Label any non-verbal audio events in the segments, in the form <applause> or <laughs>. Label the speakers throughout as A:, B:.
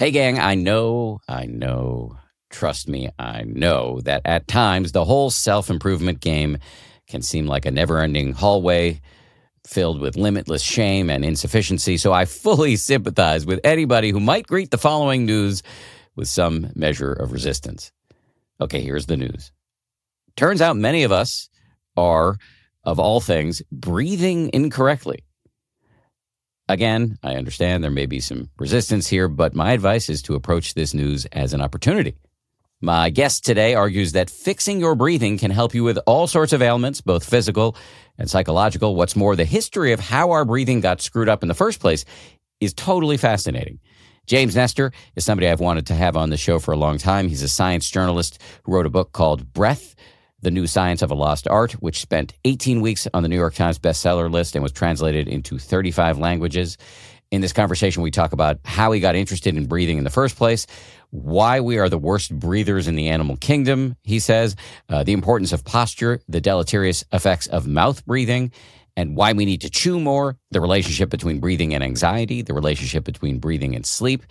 A: Hey, gang, I know, I know, trust me, I know that at times the whole self improvement game can seem like a never ending hallway filled with limitless shame and insufficiency. So I fully sympathize with anybody who might greet the following news with some measure of resistance. Okay, here's the news. Turns out many of us are, of all things, breathing incorrectly. Again, I understand there may be some resistance here, but my advice is to approach this news as an opportunity. My guest today argues that fixing your breathing can help you with all sorts of ailments, both physical and psychological. What's more, the history of how our breathing got screwed up in the first place is totally fascinating. James Nestor is somebody I've wanted to have on the show for a long time. He's a science journalist who wrote a book called Breath the New Science of a Lost Art, which spent 18 weeks on the New York Times bestseller list and was translated into 35 languages. In this conversation, we talk about how he got interested in breathing in the first place, why we are the worst breathers in the animal kingdom, he says, uh, the importance of posture, the deleterious effects of mouth breathing, and why we need to chew more, the relationship between breathing and anxiety, the relationship between breathing and sleep.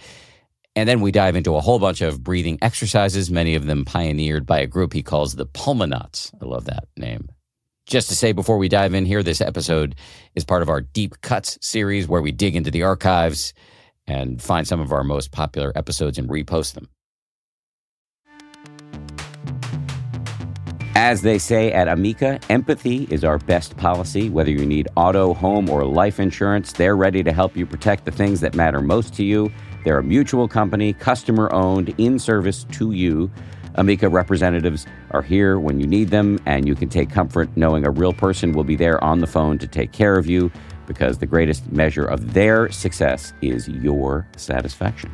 A: And then we dive into a whole bunch of breathing exercises, many of them pioneered by a group he calls the Pulmonauts. I love that name. Just to say before we dive in here, this episode is part of our Deep Cuts series where we dig into the archives and find some of our most popular episodes and repost them. As they say at Amica, empathy is our best policy. Whether you need auto, home, or life insurance, they're ready to help you protect the things that matter most to you. They're a mutual company, customer owned, in service to you. Amica representatives are here when you need them, and you can take comfort knowing a real person will be there on the phone to take care of you because the greatest measure of their success is your satisfaction.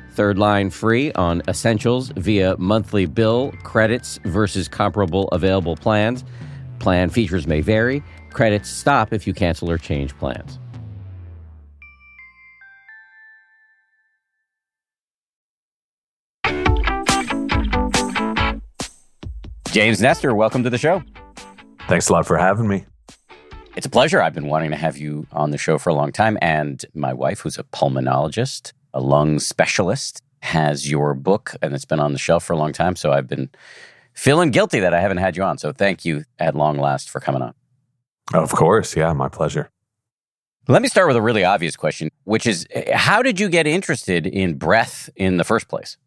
A: Third line free on essentials via monthly bill credits versus comparable available plans. Plan features may vary. Credits stop if you cancel or change plans. James Nestor, welcome to the show.
B: Thanks a lot for having me.
A: It's a pleasure. I've been wanting to have you on the show for a long time. And my wife, who's a pulmonologist, a lung specialist, has your book and it's been on the shelf for a long time. So I've been feeling guilty that I haven't had you on. So thank you at long last for coming on.
B: Oh, of course. Yeah, my pleasure.
A: Let me start with a really obvious question, which is eh, how did you get interested in breath in the first place?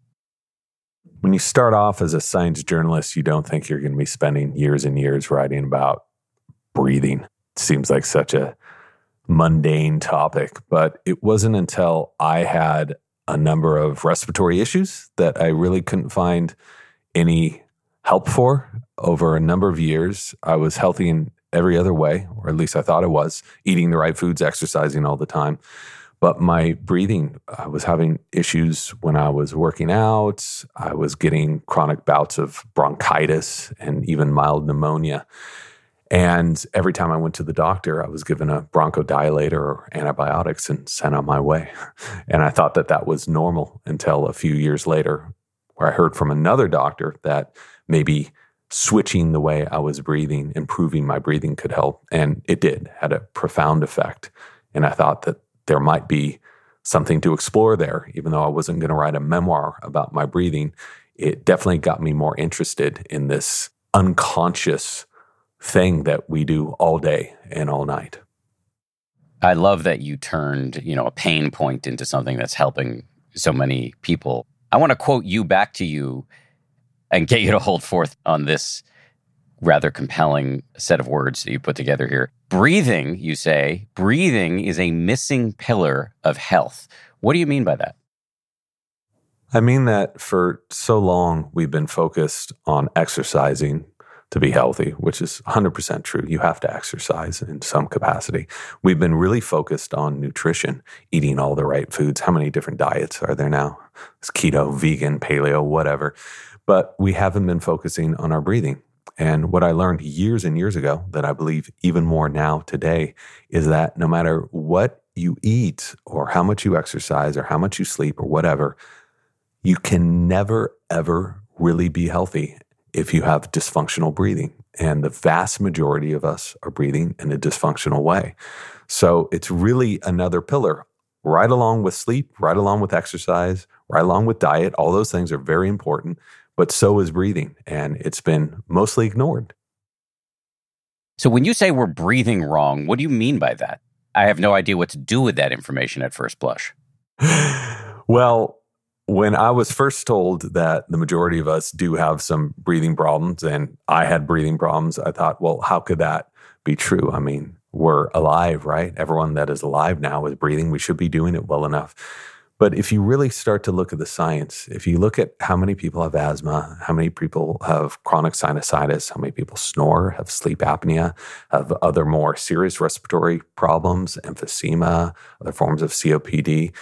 B: When you start off as a science journalist, you don't think you're going to be spending years and years writing about breathing. It seems like such a mundane topic, but it wasn't until I had a number of respiratory issues that I really couldn't find any help for over a number of years. I was healthy in every other way, or at least I thought I was, eating the right foods, exercising all the time. But my breathing, I was having issues when I was working out. I was getting chronic bouts of bronchitis and even mild pneumonia. And every time I went to the doctor, I was given a bronchodilator or antibiotics and sent on my way. <laughs> And I thought that that was normal until a few years later, where I heard from another doctor that maybe switching the way I was breathing, improving my breathing could help. And it did, had a profound effect. And I thought that there might be something to explore there, even though I wasn't going to write a memoir about my breathing. It definitely got me more interested in this unconscious thing that we do all day and all night.
A: I love that you turned, you know, a pain point into something that's helping so many people. I want to quote you back to you and get you to hold forth on this rather compelling set of words that you put together here. Breathing, you say, breathing is a missing pillar of health. What do you mean by that?
B: I mean that for so long we've been focused on exercising to be healthy, which is 100% true. You have to exercise in some capacity. We've been really focused on nutrition, eating all the right foods. How many different diets are there now? It's keto, vegan, paleo, whatever. But we haven't been focusing on our breathing. And what I learned years and years ago that I believe even more now today is that no matter what you eat or how much you exercise or how much you sleep or whatever, you can never, ever really be healthy if you have dysfunctional breathing. And the vast majority of us are breathing in a dysfunctional way. So it's really another pillar, right along with sleep, right along with exercise, right along with diet. All those things are very important, but so is breathing. And it's been mostly ignored.
A: So when you say we're breathing wrong, what do you mean by that? I have no idea what to do with that information at first blush. <sighs>
B: well, when I was first told that the majority of us do have some breathing problems and I had breathing problems, I thought, well, how could that be true? I mean, we're alive, right? Everyone that is alive now is breathing. We should be doing it well enough. But if you really start to look at the science, if you look at how many people have asthma, how many people have chronic sinusitis, how many people snore, have sleep apnea, have other more serious respiratory problems, emphysema, other forms of COPD,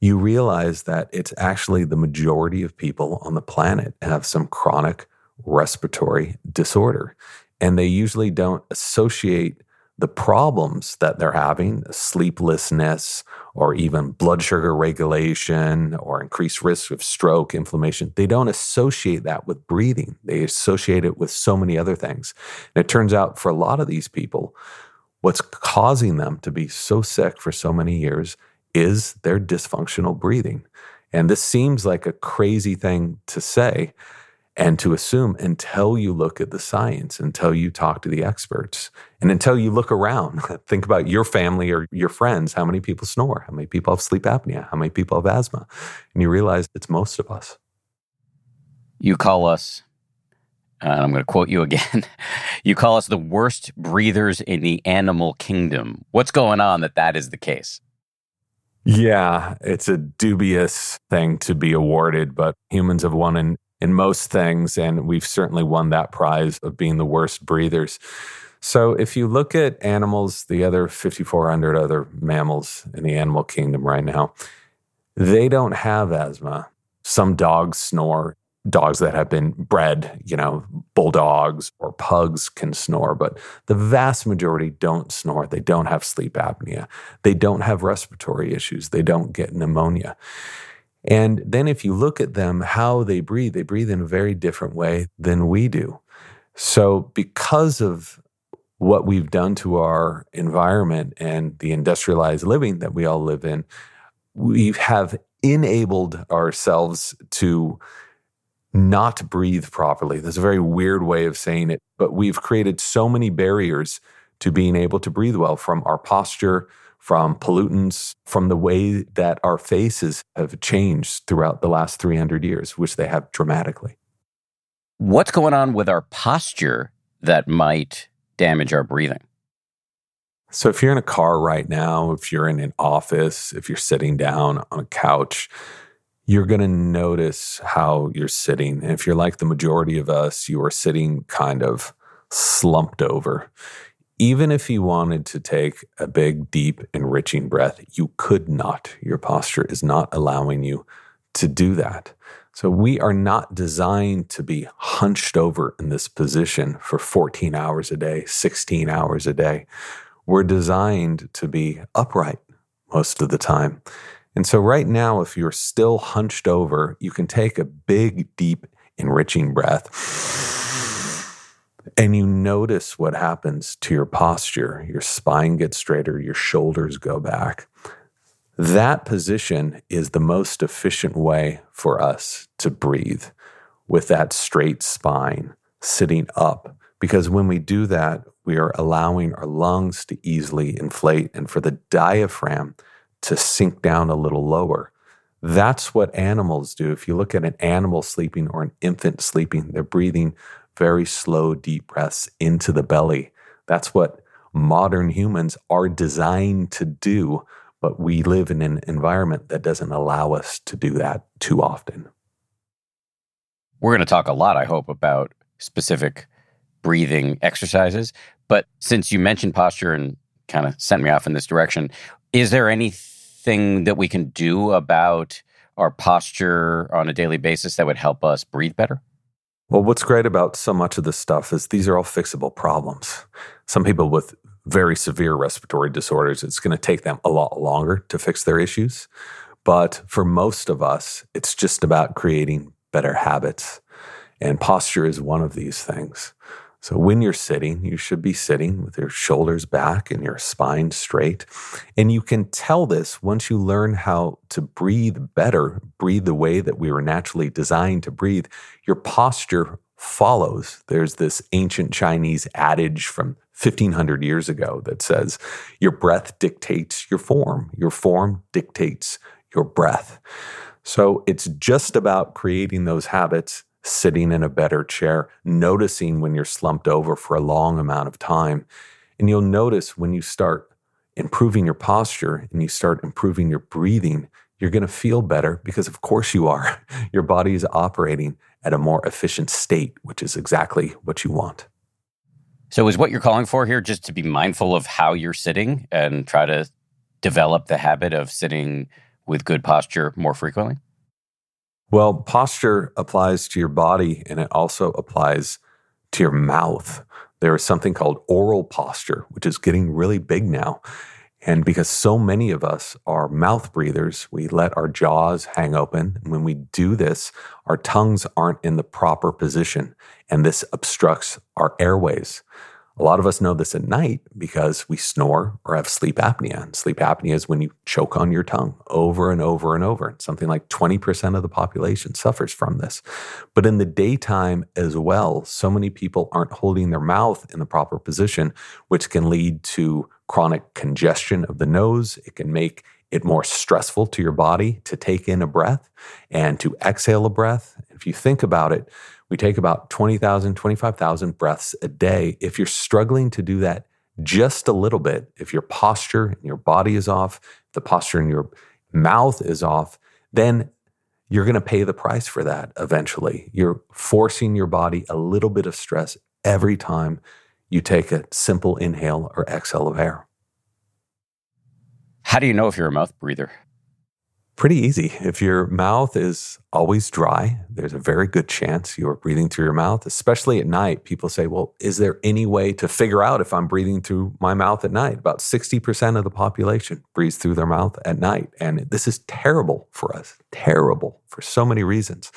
B: you realize that it's actually the majority of people on the planet have some chronic respiratory disorder. And they usually don't associate the problems that they're having, sleeplessness, or even blood sugar regulation, or increased risk of stroke, inflammation, they don't associate that with breathing. They associate it with so many other things. And it turns out for a lot of these people, what's causing them to be so sick for so many years is their dysfunctional breathing. And this seems like a crazy thing to say and to assume until you look at the science, until you talk to the experts, and until you look around. <laughs> Think about your family or your friends. How many people snore? How many people have sleep apnea? How many people have asthma? And you realize it's most of us.
A: You call us, and I'm going to quote you again <laughs> you call us the worst breathers in the animal kingdom. What's going on that that is the case?
B: Yeah, it's a dubious thing to be awarded, but humans have won in, in most things, and we've certainly won that prize of being the worst breathers. So, if you look at animals, the other 5,400 other mammals in the animal kingdom right now, they don't have asthma. Some dogs snore dogs that have been bred, you know, bulldogs or pugs can snore, but the vast majority don't snore. They don't have sleep apnea. They don't have respiratory issues. They don't get pneumonia. And then if you look at them, how they breathe, they breathe in a very different way than we do. So, because of what we've done to our environment and the industrialized living that we all live in, we have enabled ourselves to not breathe properly. That's a very weird way of saying it, but we've created so many barriers to being able to breathe well from our posture, from pollutants, from the way that our faces have changed throughout the last 300 years, which they have dramatically.
A: What's going on with our posture that might damage our breathing?
B: So, if you're in a car right now, if you're in an office, if you're sitting down on a couch, you're going to notice how you're sitting. And if you're like the majority of us, you are sitting kind of slumped over. Even if you wanted to take a big, deep, enriching breath, you could not. Your posture is not allowing you to do that. So we are not designed to be hunched over in this position for 14 hours a day, 16 hours a day. We're designed to be upright most of the time. And so, right now, if you're still hunched over, you can take a big, deep, enriching breath and you notice what happens to your posture. Your spine gets straighter, your shoulders go back. That position is the most efficient way for us to breathe with that straight spine sitting up. Because when we do that, we are allowing our lungs to easily inflate and for the diaphragm to sink down a little lower. That's what animals do. If you look at an animal sleeping or an infant sleeping, they're breathing very slow, deep breaths into the belly. That's what modern humans are designed to do, but we live in an environment that doesn't allow us to do that too often.
A: We're going to talk a lot, I hope, about specific breathing exercises. But since you mentioned posture and kind of sent me off in this direction, is there anything that we can do about our posture on a daily basis that would help us breathe better?
B: Well, what's great about so much of this stuff is these are all fixable problems. Some people with very severe respiratory disorders, it's going to take them a lot longer to fix their issues. But for most of us, it's just about creating better habits. And posture is one of these things. So when you're sitting, you should be sitting with your shoulders back and your spine straight. And you can tell this once you learn how to breathe better, breathe the way that we were naturally designed to breathe, your posture follows. There's this ancient Chinese adage from 1500 years ago that says, Your breath dictates your form, your form dictates your breath. So it's just about creating those habits sitting in a better chair, noticing when you're slumped over for a long amount of time. And you'll notice when you start improving your posture and you start improving your breathing, you're going to feel better because, of course, you are. <laughs> Your body is operating at a more efficient state, which is exactly what you want.
A: So, is what you're calling for here just to be mindful of how you're sitting and try to develop the habit of sitting with good posture more frequently?
B: Well, posture applies to your body and it also applies to your mouth. There is something called oral posture, which is getting really big now. And because so many of us are mouth breathers, we let our jaws hang open. And when we do this, our tongues aren't in the proper position, and this obstructs our airways. A lot of us know this at night because we snore or have sleep apnea. And sleep apnea is when you choke on your tongue over and over and over. Something like 20% of the population suffers from this. But in the daytime as well, so many people aren't holding their mouth in the proper position, which can lead to chronic congestion of the nose. It can make it more stressful to your body to take in a breath and to exhale a breath. If you think about it, we take about 20,000, 25,000 breaths a day. If you're struggling to do that just a little bit, if your posture and your body is off, the posture in your mouth is off, then you're going to pay the price for that eventually. You're forcing your body a little bit of stress every time you take a simple inhale or exhale of air.
A: How do you know if you're a mouth breather?
B: Pretty easy. If your mouth is always dry, there's a very good chance you're breathing through your mouth, especially at night. People say, Well, is there any way to figure out if I'm breathing through my mouth at night? About 60% of the population breathes through their mouth at night. And this is terrible for us, terrible for so many reasons.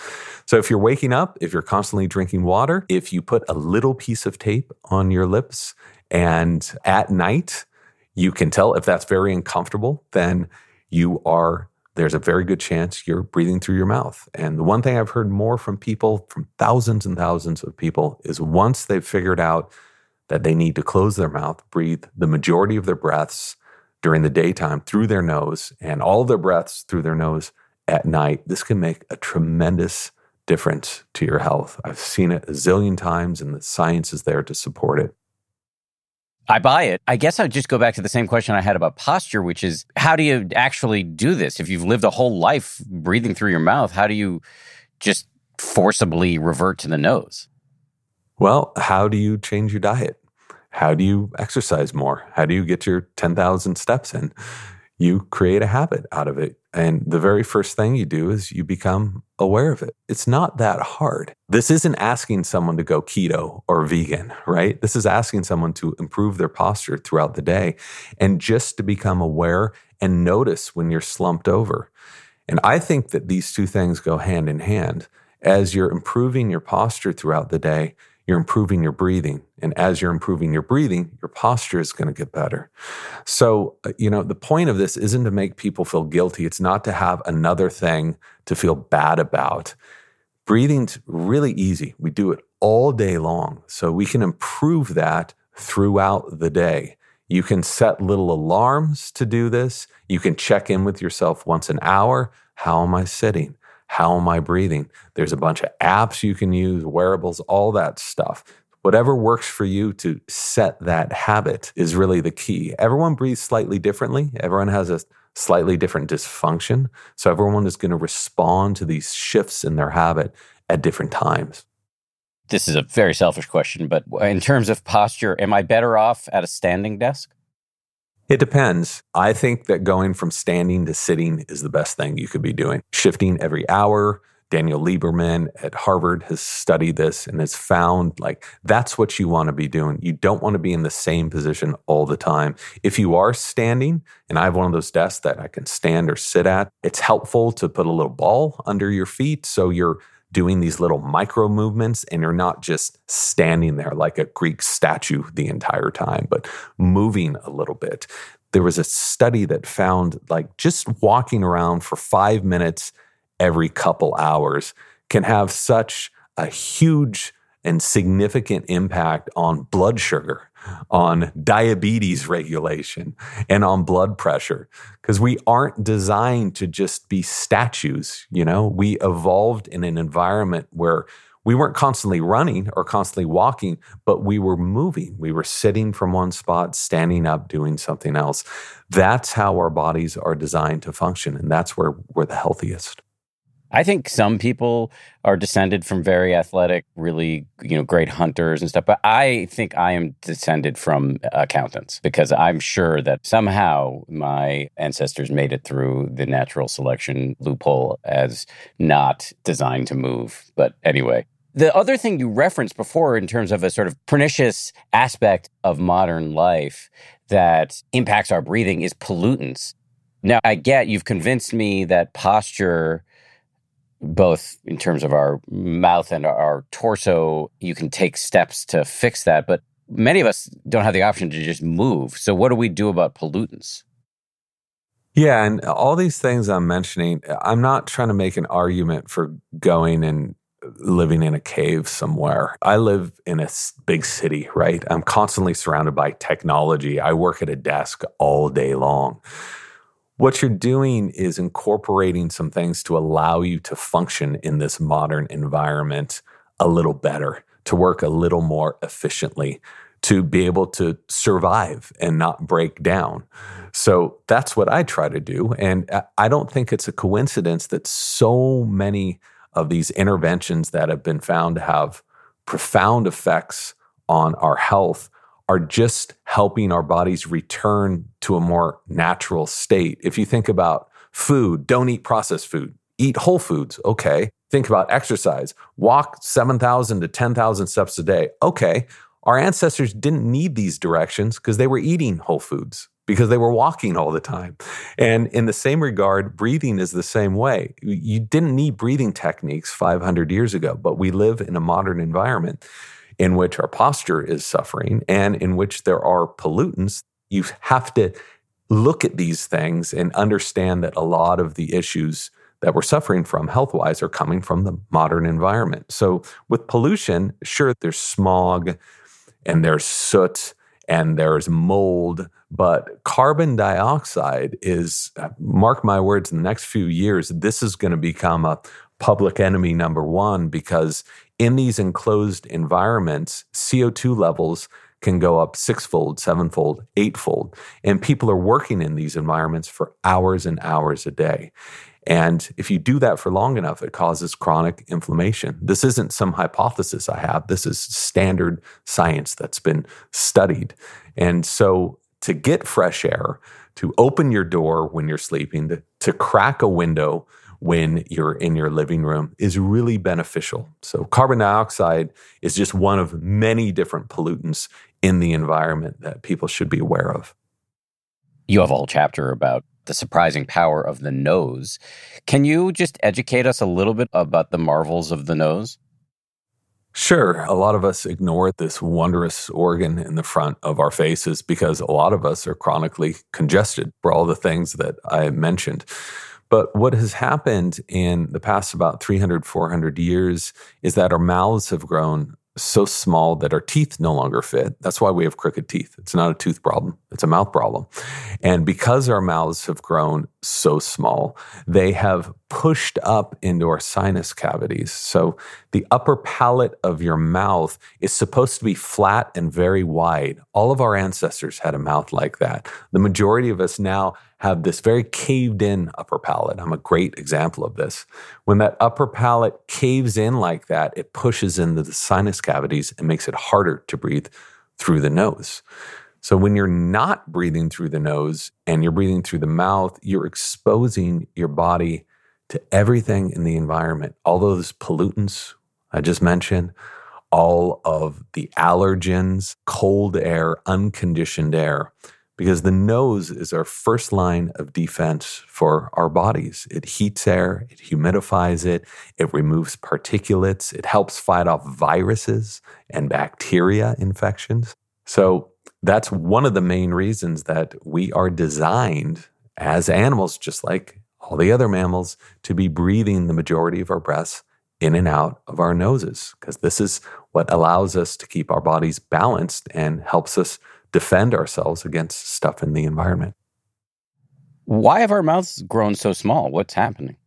B: So if you're waking up, if you're constantly drinking water, if you put a little piece of tape on your lips and at night, you can tell if that's very uncomfortable, then you are there's a very good chance you're breathing through your mouth. And the one thing I've heard more from people, from thousands and thousands of people, is once they've figured out that they need to close their mouth, breathe the majority of their breaths during the daytime through their nose and all their breaths through their nose at night, this can make a tremendous difference to your health. I've seen it a zillion times, and the science is there to support it.
A: I buy it. I guess I'd just go back to the same question I had about posture, which is how do you actually do this? If you've lived a whole life breathing through your mouth, how do you just forcibly revert to the nose?
B: Well, how do you change your diet? How do you exercise more? How do you get your 10,000 steps in? You create a habit out of it. And the very first thing you do is you become aware of it. It's not that hard. This isn't asking someone to go keto or vegan, right? This is asking someone to improve their posture throughout the day and just to become aware and notice when you're slumped over. And I think that these two things go hand in hand. As you're improving your posture throughout the day, you're improving your breathing. And as you're improving your breathing, your posture is going to get better. So, uh, you know, the point of this isn't to make people feel guilty. It's not to have another thing to feel bad about. Breathing's really easy. We do it all day long. So we can improve that throughout the day. You can set little alarms to do this. You can check in with yourself once an hour. How am I sitting? How am I breathing? There's a bunch of apps you can use, wearables, all that stuff. Whatever works for you to set that habit is really the key. Everyone breathes slightly differently. Everyone has a slightly different dysfunction. So everyone is going to respond to these shifts in their habit at different times.
A: This is a very selfish question, but in terms of posture, am I better off at a standing desk?
B: It depends. I think that going from standing to sitting is the best thing you could be doing. Shifting every hour, Daniel Lieberman at Harvard has studied this and has found like that's what you want to be doing. You don't want to be in the same position all the time. If you are standing, and I have one of those desks that I can stand or sit at, it's helpful to put a little ball under your feet so you're doing these little micro movements and you're not just standing there like a Greek statue the entire time, but moving a little bit. There was a study that found like just walking around for five minutes every couple hours can have such a huge and significant impact on blood sugar, on diabetes regulation, and on blood pressure. Because we aren't designed to just be statues. You know, we evolved in an environment where we weren't constantly running or constantly walking, but we were moving. We were sitting from one spot, standing up, doing something else. That's how our bodies are designed to function. And that's where we're the healthiest.
A: I think some people are descended from very athletic, really, you know, great hunters and stuff. But I think I am descended from accountants because I'm sure that somehow my ancestors made it through the natural selection loophole as not designed to move. But anyway, the other thing you referenced before in terms of a sort of pernicious aspect of modern life that impacts our breathing is pollutants. Now, I get you've convinced me that posture both in terms of our mouth and our torso, you can take steps to fix that. But many of us don't have the option to just move. So, what do we do about pollutants?
B: Yeah, and all these things I'm mentioning, I'm not trying to make an argument for going and living in a cave somewhere. I live in a big city, right? I'm constantly surrounded by technology. I work at a desk all day long what you're doing is incorporating some things to allow you to function in this modern environment a little better, to work a little more efficiently, to be able to survive and not break down. So that's what I try to do. And I don't think it's a coincidence that so many of these interventions that have been found to have profound effects on our health are just helping our bodies return to a more natural state. If you think about food, don't eat processed food, eat whole foods. Okay. Think about exercise, walk 7,000 to 10,000 steps a day. Okay. Our ancestors didn't need these directions because they were eating whole foods because they were walking all the time. And in the same regard, breathing is the same way. You didn't need breathing techniques 500 years ago, but we live in a modern environment in which our posture is suffering and in which there are pollutants, you have to look at these things and understand that a lot of the issues that we're suffering from health wise are coming from the modern environment. So, with pollution, sure, there's smog and there's soot and there's mold, but carbon dioxide is, uh, mark my words, in the next few years, this is going to become a public enemy number one because in these enclosed environments, CO2 levels can go up sixfold, sevenfold, eightfold. And people are working in these environments for hours and hours a day. And if you do that for long enough, it causes chronic inflammation. This isn't some hypothesis I have. This is standard science that's been studied. And so to get fresh air, to open your door when you're sleeping, to, to crack a window when you're in your living room is really beneficial. So, carbon dioxide is just one of many different pollutants in the environment that people should be aware of.
A: You have a whole chapter about the surprising power of the nose. Can you just educate us a little bit about the marvels of the nose?
B: Sure. A lot of us ignore this wondrous organ in the front of our faces because a lot of us are chronically congested for all the things that I mentioned. But what has happened in the past about 300, 400 years is that our mouths have grown so small that our teeth no longer fit. That's why we have crooked teeth. It's not a tooth problem, It's a mouth problem. And because our mouths have grown so small, they have pushed up into our sinus cavities. So the upper palate of your mouth is supposed to be flat and very wide. All of our ancestors had a mouth like that. The majority of us now have this very caved in upper palate. I'm a great example of this. When that upper palate caves in like that, it pushes into the sinus cavities and makes it harder to breathe through the nose. So when you're not breathing through the nose and you're breathing through the mouth, you're exposing your body to everything in the environment. All those pollutants I just mentioned, all of the allergens, cold air, unconditioned air, because the nose is our first line of defense for our bodies. It heats air, it humidifies it, it removes particulates, it helps fight off viruses and bacteria infections. So that's one of the main reasons that we are designed as animals, just like all the other mammals, to be breathing the majority of our breaths in and out of our noses, because this is what allows us to keep our bodies balanced and helps us defend ourselves against stuff in the environment.
A: Why have our mouths grown so small? What's happening?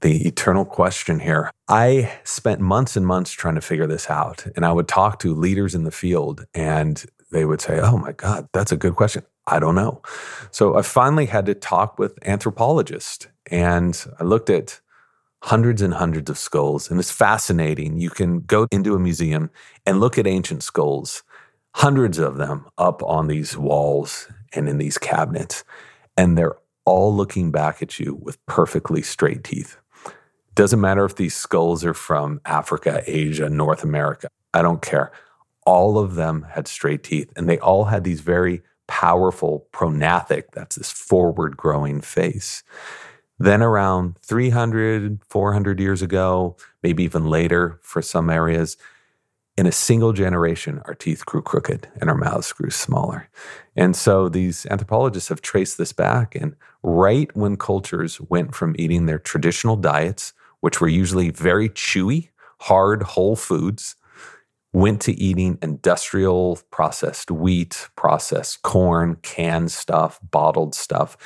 B: The eternal question here. I spent months and months trying to figure this out. And I would talk to leaders in the field, and they would say, Oh my God, that's a good question. I don't know. So I finally had to talk with anthropologists and I looked at hundreds and hundreds of skulls and it's fascinating. You can go into a museum and look at ancient skulls, hundreds of them up on these walls and in these cabinets, and they're all looking back at you with perfectly straight teeth. Doesn't matter if these skulls are from Africa, Asia, North America. I don't care all of them had straight teeth and they all had these very powerful prognathic, that's this forward growing face. Then, around 300, 400 years ago, maybe even later for some areas, in a single generation, our teeth grew crooked and our mouths grew smaller. And so these anthropologists have traced this back. And right when cultures went from eating their traditional diets, which were usually very chewy, hard, whole foods, went to eating industrial processed wheat, processed corn, canned stuff, bottled stuff,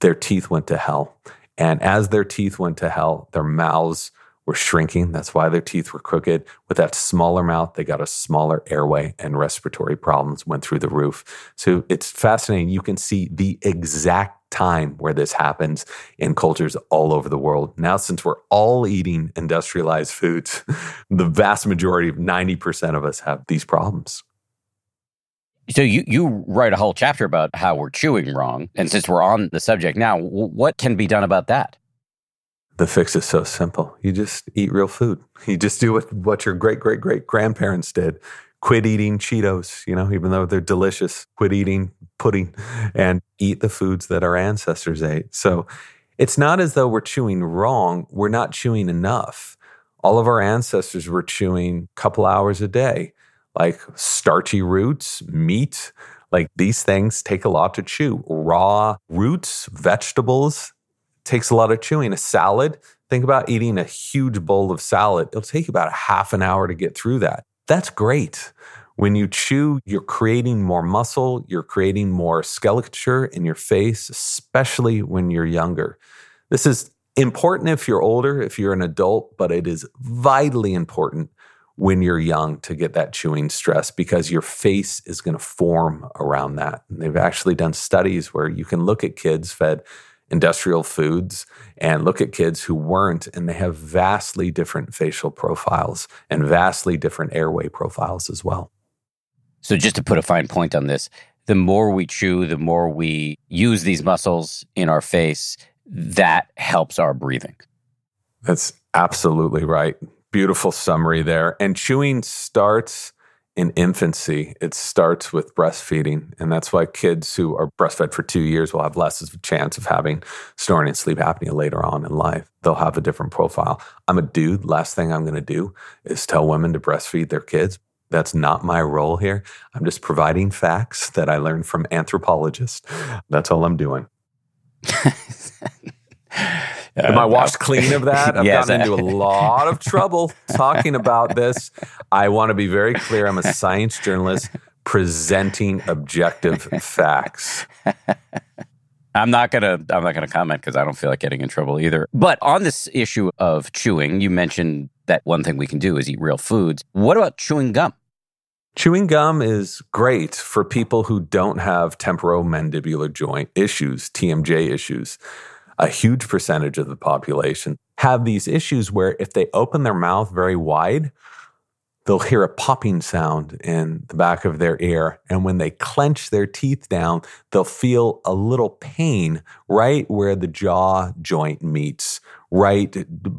B: their teeth went to hell. And as their teeth went to hell, their mouths were shrinking. That's why their teeth were crooked. With that smaller mouth, they got a smaller airway and respiratory problems went through the roof. So it's fascinating. You can see the exact time where this happens in cultures all over the world. Now, since we're all eating industrialized foods, <laughs> the vast majority of 90% of us have these problems.
A: So you you write a whole chapter about how we're chewing wrong, and since we're on the subject now, what can be done about that?
B: The fix is so simple. You just eat real food. You just do what, what your great great great grandparents did quit eating Cheetos, you know, even though they're delicious, quit eating pudding and eat the foods that our ancestors ate. So it's not as though we're chewing wrong, we're not chewing enough. All of our ancestors were chewing a couple hours a day, like starchy roots, meat. Like these things take a lot to chew. Raw roots, vegetables takes a lot of chewing. A salad, think about eating a huge bowl of salad. It'll take about a half an hour to get through that. That's great. When you chew, you're creating more muscle, you're creating more skeleture in your face, especially when you're younger. This is important if you're older, if you're an adult, but it is vitally important when you're young to get that chewing stress because your face is going to form around that. And they've actually done studies where you can look at kids fed industrial foods and look at kids who weren't, and they have vastly different facial profiles and vastly different airway profiles as well.
A: So, just to put a fine point on this, the more we chew, the more we use these muscles in our face, that helps our breathing.
B: That's absolutely right. Beautiful summary there. And chewing starts in infancy, it starts with breastfeeding. And that's why kids who are breastfed for two years will have less of a chance of having snoring and sleep apnea later on in life. They'll have a different profile. I'm a dude. Last thing I'm going to do is tell women to breastfeed their kids. That's not my role here. I'm just providing facts that I learned from anthropologists. That's all I'm doing. <laughs> Am I uh, washed clean of <laughs> that? I've yes. gotten into a lot of trouble <laughs> talking about this. I want to be very clear. I'm a science journalist, presenting objective facts.
A: I'm not gonna I'm not gonna comment because I don't feel like getting in trouble either. But on this issue of chewing, you mentioned that one thing we can do is eat real foods. What about chewing gum?
B: Chewing gum is great for people who don't have temporomandibular joint issues, TMJ issues. A huge percentage of the population have these issues where if they open their mouth very wide, they'll hear a popping sound in the back of their ear. And when they clench their teeth down, they'll feel a little pain right where the jaw joint meets, right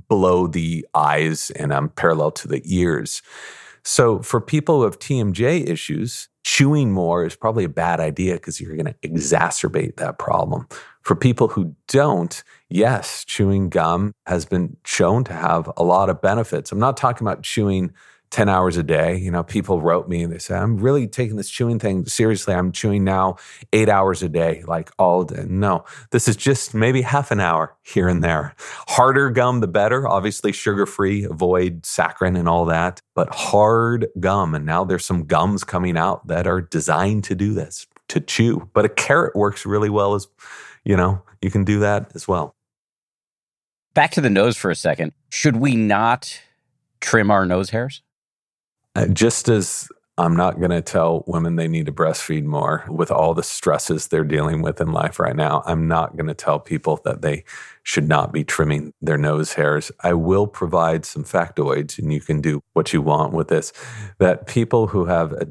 B: below the eyes and um, parallel to the ears. So for people who have TMJ issues, chewing more is probably a bad idea because you're going to exacerbate that problem. For people who don't, yes, chewing gum has been shown to have a lot of benefits. I'm not talking about chewing 10 hours a day. You know, people wrote me and they said, I'm really taking this chewing thing seriously. I'm chewing now eight hours a day, like all day. No, this is just maybe half an hour here and there. Harder gum, the better. Obviously, sugar free, avoid saccharin and all that, but hard gum. And now there's some gums coming out that are designed to do this, to chew. But a carrot works really well as, you know, you can do that as well.
A: Back to the nose for a second. Should we not trim our nose hairs?
B: Uh, just as I'm not going to tell women they need to breastfeed more with all the stresses they're dealing with in life right now. I'm not going to tell people that they should not be trimming their nose hairs. I will provide some factoids, and you can do what you want with this. That people who have a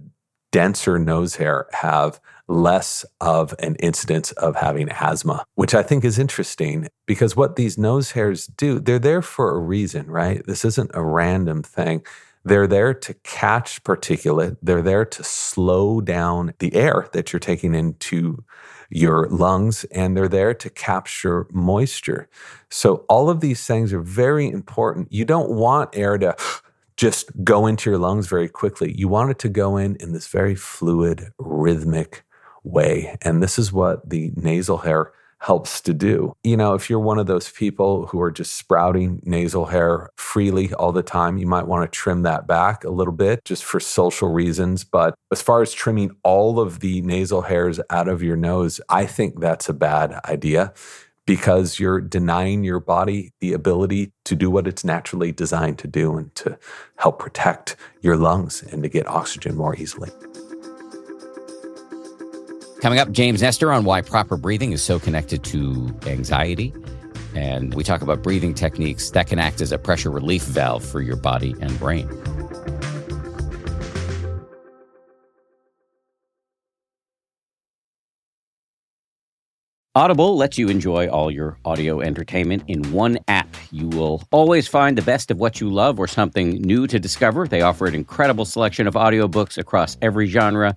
B: denser nose hair have less of an incidence of having asthma, which I think is interesting because what these nose hairs do, they're there for a reason, right? This isn't a random thing. They're there to catch particulate. They're there to slow down the air that you're taking into your lungs, and they're there to capture moisture. So, all of these things are very important. You don't want air to <gasps> just go into your lungs very quickly. You want it to go in in this very fluid, rhythmic way. And this is what the nasal hair helps to do. You know, if you're one of those people who are just sprouting nasal hair freely all the time, you might want to trim that back a little bit just for social reasons. But as far as trimming all of the nasal hairs out of your nose, I think that's a bad idea because you're denying your body the ability to do what it's naturally designed to do and to help protect your lungs and to get oxygen more easily.
A: Coming up, James Nestor on why proper breathing is so connected to anxiety. And we talk about breathing techniques that can act as a pressure relief valve for your body and brain. Audible lets you enjoy all your audio entertainment in one app. You will always find the best of what you love or something new to discover. They offer an incredible selection of audiobooks across every genre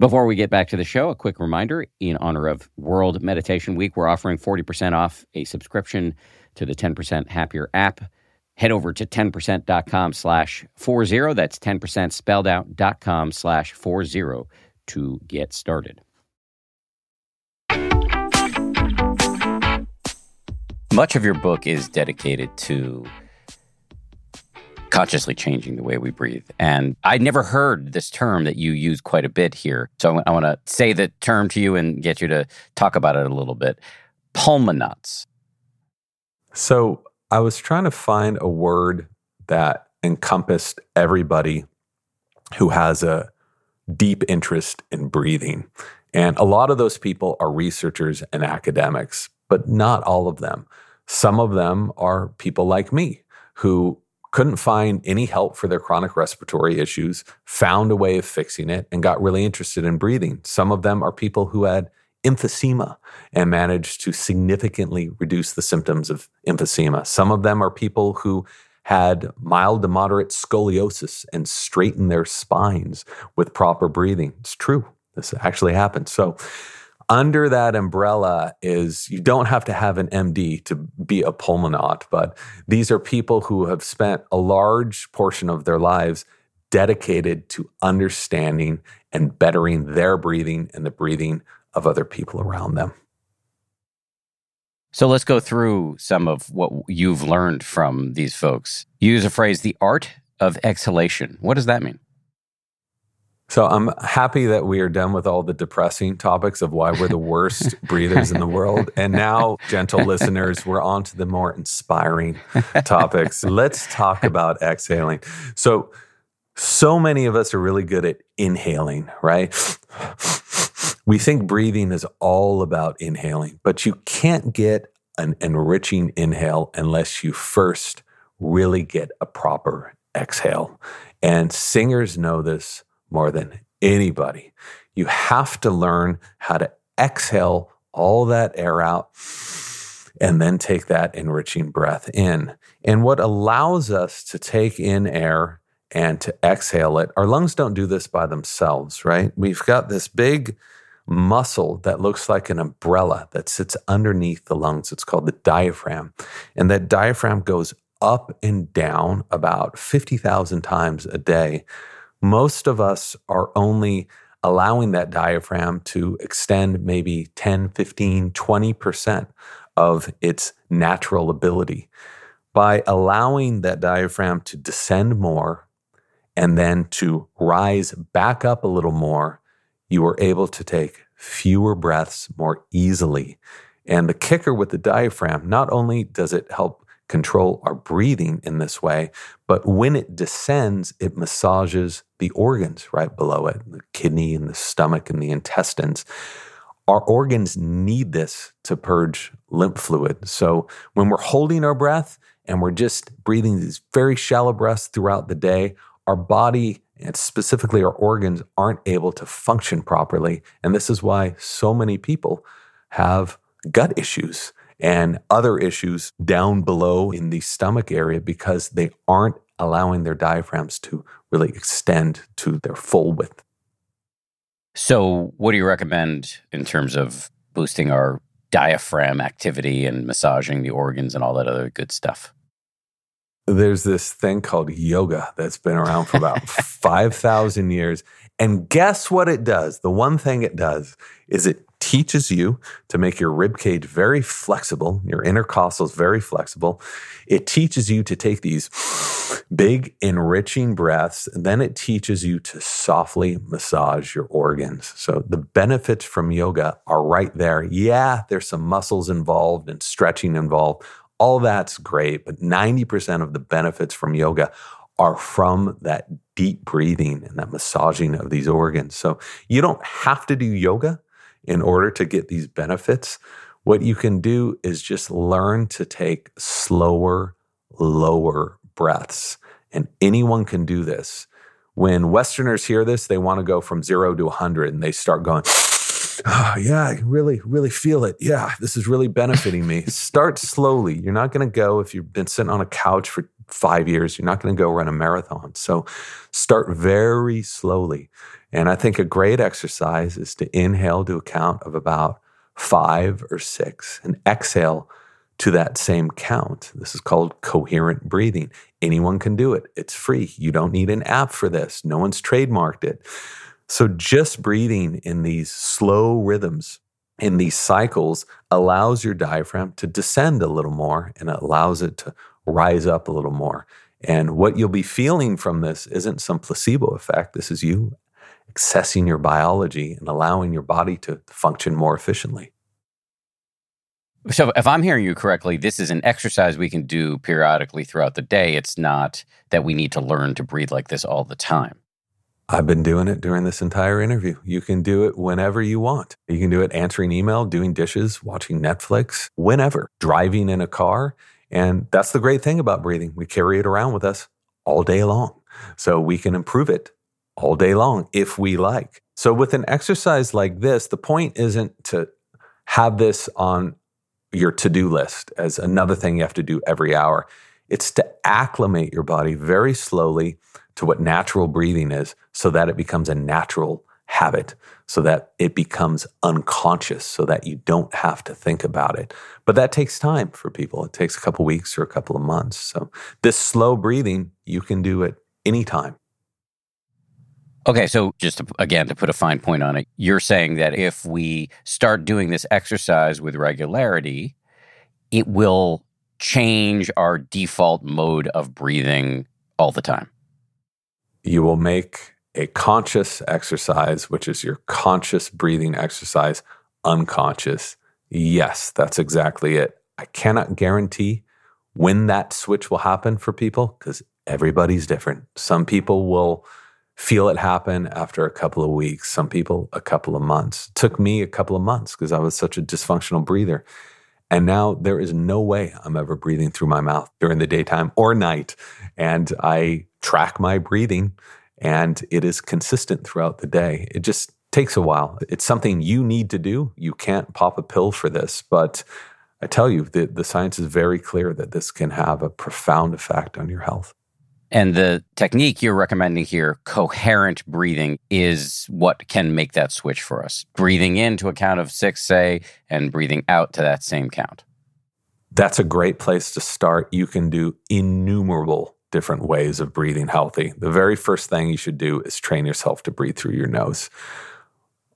A: Before we get back to the show, a quick reminder in honor of World Meditation Week, we're offering 40% off a subscription to the 10% Happier app. Head over to 10%.com slash 40. That's 10% spelled out dot com slash 40 to get started. Much of your book is dedicated to consciously changing the way we breathe. And I never heard this term that you use quite a bit here. So I want to say the term to you and get you to talk about it a little bit. Pulmonauts.
B: So I was trying to find a word that encompassed everybody who has a deep interest in breathing. And a lot of those people are researchers and academics, but not all of them. Some of them are people like me who couldn't find any help for their chronic respiratory issues, found a way of fixing it, and got really interested in breathing. Some of them are people who had emphysema and managed to significantly reduce the symptoms of emphysema. Some of them are people who had mild to moderate scoliosis and straightened their spines with proper breathing. It's true. This actually happened. So, under that umbrella is you don't have to have an MD to be a pulmonaut, but these are people who have spent a large portion of their lives dedicated to understanding and bettering their breathing and the breathing of other people around them.
A: So let's go through some of what you've learned from these folks. You use a phrase, the art of exhalation. What does that mean?
B: So I'm happy that we are done with all the depressing topics of why we're the <laughs> worst breathers in the world. And now, gentle listeners, we're on to the more inspiring topics. <laughs> Let's talk about exhaling. So, so many of us are really good at inhaling, right? We think breathing is all about inhaling, but you can't get an enriching inhale unless you first really get a proper exhale. And singers know this more than anybody. You have to learn how to exhale all that air out and then take that enriching breath in. And what allows us to take in air and to exhale it, our lungs don't do this by themselves, right? We've got this big muscle that looks like an umbrella that sits underneath the lungs. It's called the diaphragm. And that diaphragm goes up and down about 50,000 times a day most of us are only allowing that diaphragm to extend maybe 10, 15, 20% of its natural ability. By allowing that diaphragm to descend more and then to rise back up a little more, you are able to take fewer breaths more easily. And the kicker with the diaphragm, not only does it help control our breathing in this way. But when it descends, it massages the organs right below it the kidney and the stomach and the intestines. Our organs need this to purge lymph fluid. So when we're holding our breath and we're just breathing these very shallow breaths throughout the day, our body and specifically our organs aren't able to function properly. And this is why so many people have gut issues and other issues down below in the stomach area because they aren't allowing their diaphragms to really extend to their full width.
A: So, what do you recommend in terms of boosting our diaphragm activity and massaging the organs and all that other good stuff?
B: There's this thing called yoga that's been around for about <laughs> 5,000 years. And guess what it does? The one thing it does is it teaches you to make your rib cage very flexible, your intercostals very flexible. It teaches you to take these big, enriching breaths. And then it teaches you to softly massage your organs. So the benefits from yoga are right there. Yeah, there's some muscles involved and stretching involved. All that's great, but 90% of the benefits from yoga are from that deep breathing and that massaging of these organs. So you don't have to do yoga in order to get these benefits. What you can do is just learn to take slower, lower breaths. And anyone can do this. When Westerners hear this, they want to go from zero to 100 and they start going. oh, yeah, I really, really feel it. Yeah, this is really benefiting me. Start slowly. You're not going to go if you've been sitting on a couch for five years, you're not going to go run a marathon. So start very slowly. And I think a great exercise is to inhale to a count of about five or six and exhale to that same count. This is called coherent breathing. Anyone can do it. It's free. You don't need an app for this. No one's trademarked it. So just breathing in these slow rhythms, in these cycles, allows your diaphragm to descend a little more and it allows it to rise up a little more. And what you'll be feeling from this isn't some placebo effect. This is you accessing your biology and allowing your body to function more efficiently.
A: So, if I'm hearing you correctly, this is an exercise we can do periodically throughout the day. It's not that we need to learn to breathe like this all the time.
B: I've been doing it during this entire interview. You can do it whenever you want. You can do it answering email, doing dishes, watching Netflix, whenever, driving in a car. And that's the great thing about breathing. We carry it around with us all day long. So we can improve it all day long if we like. So with an exercise like this, the point isn't to have this on your to do list as another thing you have to do every hour. It's to acclimate your body very slowly to what natural breathing is so that it becomes a natural habit, so that it becomes unconscious, so that you don't have to think about it. But that takes time for people. It takes a couple weeks or a couple of months. So this slow breathing, you can do it anytime.
A: Okay, so just to, again to put a fine point on it, you're saying that if we start doing this exercise with regularity, it will change our default mode of breathing all the time.
B: You will make a conscious exercise, which is your conscious breathing exercise, unconscious. Yes, that's exactly it. I cannot guarantee when that switch will happen for people because everybody's different. Some people will feel it happen after a couple of weeks, some people a couple of months. It took me a couple of months because I was such a dysfunctional breather. And now there is no way I'm ever breathing through my mouth during the daytime or night. And I track my breathing and it is consistent throughout the day. It just takes a while. It's something you need to do. You can't pop a pill for this, but I tell you, the, the science is very clear that this can have a profound effect on your health.
A: And the technique you're recommending here, coherent breathing, is what can make that switch for us. Breathing in to a count of six, say, and breathing out to that same count.
B: That's a great place to start. You can do innumerable different ways of breathing healthy. The very first thing you should do is train yourself to breathe through your nose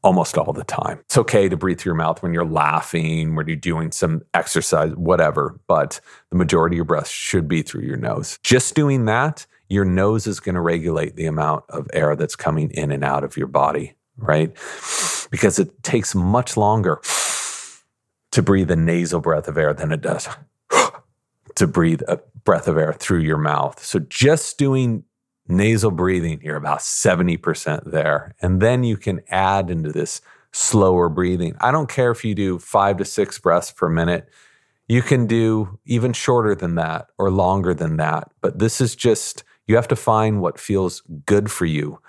B: almost all the time. It's okay to breathe through your mouth when you're laughing, when you're doing some exercise, whatever, but the majority of your breath should be through your nose. Just doing that, your nose is going to regulate the amount of air that's coming in and out of your body, right? Because it takes much longer to breathe a nasal breath of air than it does to breathe a breath of air through your mouth. So just doing nasal breathing, you're about 70% there. And then you can add into this slower breathing. I don't care if you do five to six breaths per minute. You can do even shorter than that or longer than that. But this is just, you have to find what feels good for you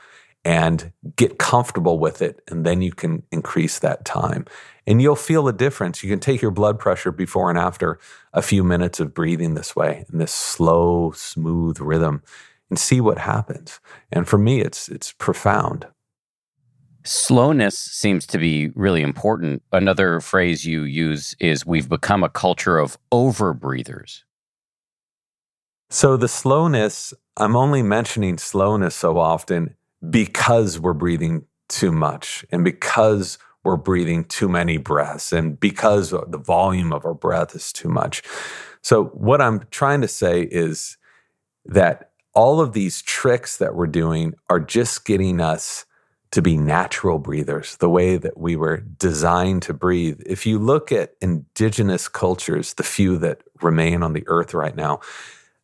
B: and get comfortable with it. And then you can increase that time. And you'll feel a difference. You can take your blood pressure before and after a few minutes of breathing this way in this slow, smooth rhythm and see what happens. And for me, it's it's profound.
A: Slowness seems to be really important. Another phrase you use is we've become a culture of over breathers.
B: So the slowness, I'm only mentioning slowness so often because we're breathing too much and because we're breathing too many breaths and because the volume of our breath is too much. So what I'm trying to say is that all of these tricks that we're doing are just getting us to be natural breathers, the way that we were designed to breathe. If you look at indigenous cultures, the few that remain on the earth right now,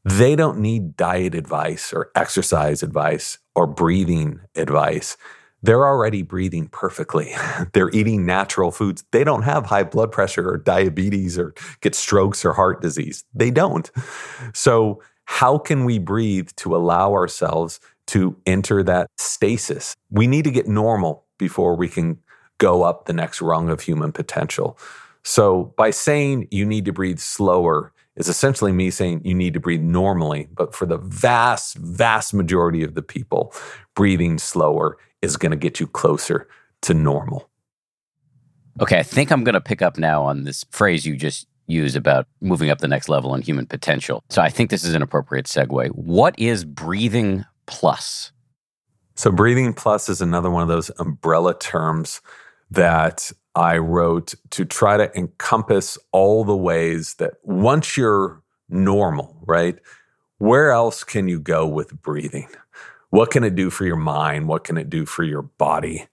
B: they don't need diet advice or exercise advice or breathing advice. They're already breathing perfectly. <laughs> They're eating natural foods. They don't have high blood pressure or diabetes or get strokes or heart disease. They don't. So how can we breathe to allow ourselves to enter that stasis? We need to get normal before we can go up the next rung of human potential. So by saying you need to breathe slower is essentially me saying you need to breathe normally. But for the vast, vast majority of the people, breathing slower is going to get you closer to normal.
A: Okay, I think I'm going to pick up now on this phrase you just used about moving up the next level in human potential. So I think this is an appropriate segue. What is breathing plus?
B: So, breathing plus is another one of those umbrella terms that I wrote to try to encompass all the ways that once you're normal, right? Where else can you go with breathing? What can it do for your mind? What can it do for your body?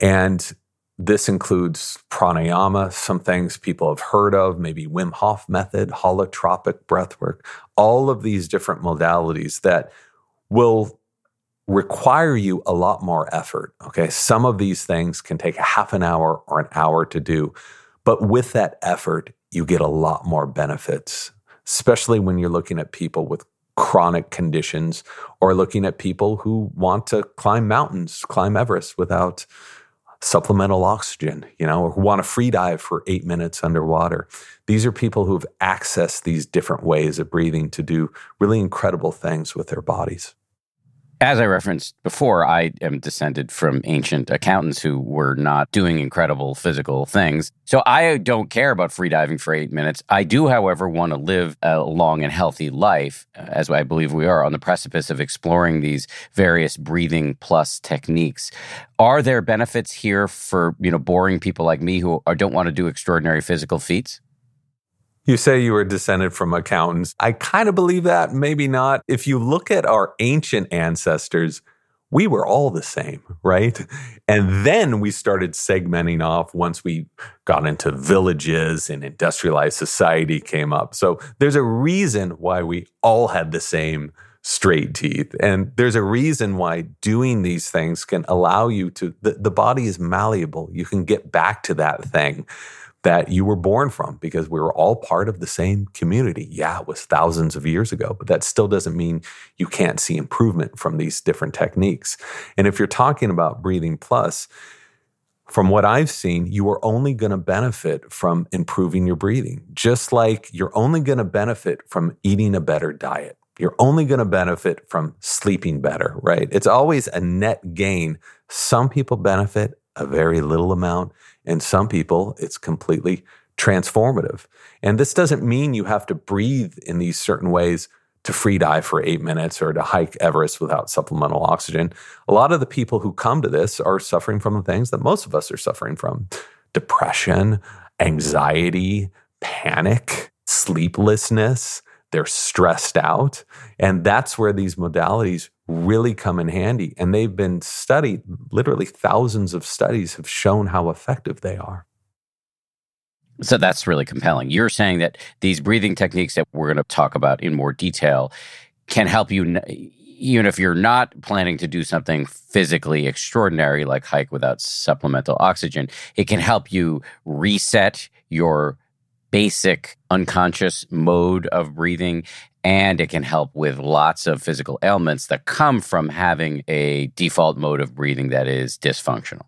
B: And this includes pranayama, some things people have heard of, maybe Wim Hof method, holotropic breath work, all of these different modalities that will require you a lot more effort. Okay. Some of these things can take a half an hour or an hour to do. But with that effort, you get a lot more benefits, especially when you're looking at people with chronic conditions or looking at people who want to climb mountains, climb Everest without supplemental oxygen, you know, or who want to free dive for eight minutes underwater. These are people who've accessed these different ways of breathing to do really incredible things with their bodies.
A: As I referenced before, I am descended from ancient accountants who were not doing incredible physical things. So I don't care about freediving for eight minutes. I do, however, want to live a long and healthy life, uh, as I believe we are on the precipice of exploring these various breathing plus techniques. Are there benefits here for you know boring people like me who don't want to do extraordinary physical feats?
B: You say you were descended from accountants. I kind of believe that, maybe not. If you look at our ancient ancestors, we were all the same, right? And then we started segmenting off once we got into villages and industrialized society came up. So there's a reason why we all had the same straight teeth. And there's a reason why doing these things can allow you to, the, the body is malleable. You can get back to that thing that you were born from because we were all part of the same community. Yeah, it was thousands of years ago, but that still doesn't mean you can't see improvement from these different techniques. And if you're talking about breathing plus, from what I've seen, you are only going to benefit from improving your breathing, just like you're only going to benefit from eating a better diet. You're only going to benefit from sleeping better, right? It's always a net gain. Some people benefit a very little amount and some people, it's completely transformative. And this doesn't mean you have to breathe in these certain ways to free dive for eight minutes or to hike Everest without supplemental oxygen. A lot of the people who come to this are suffering from the things that most of us are suffering from depression, anxiety, panic, sleeplessness. They're stressed out. And that's where these modalities really come in handy. And they've been studied, literally thousands of studies have shown how effective they are.
A: So that's really compelling. You're saying that these breathing techniques that we're going to talk about in more detail can help you, even if you're not planning to do something physically extraordinary like hike without supplemental oxygen, it can help you reset your basic unconscious mode of breathing and it can help with lots of physical ailments that come from having a default mode of breathing that is dysfunctional.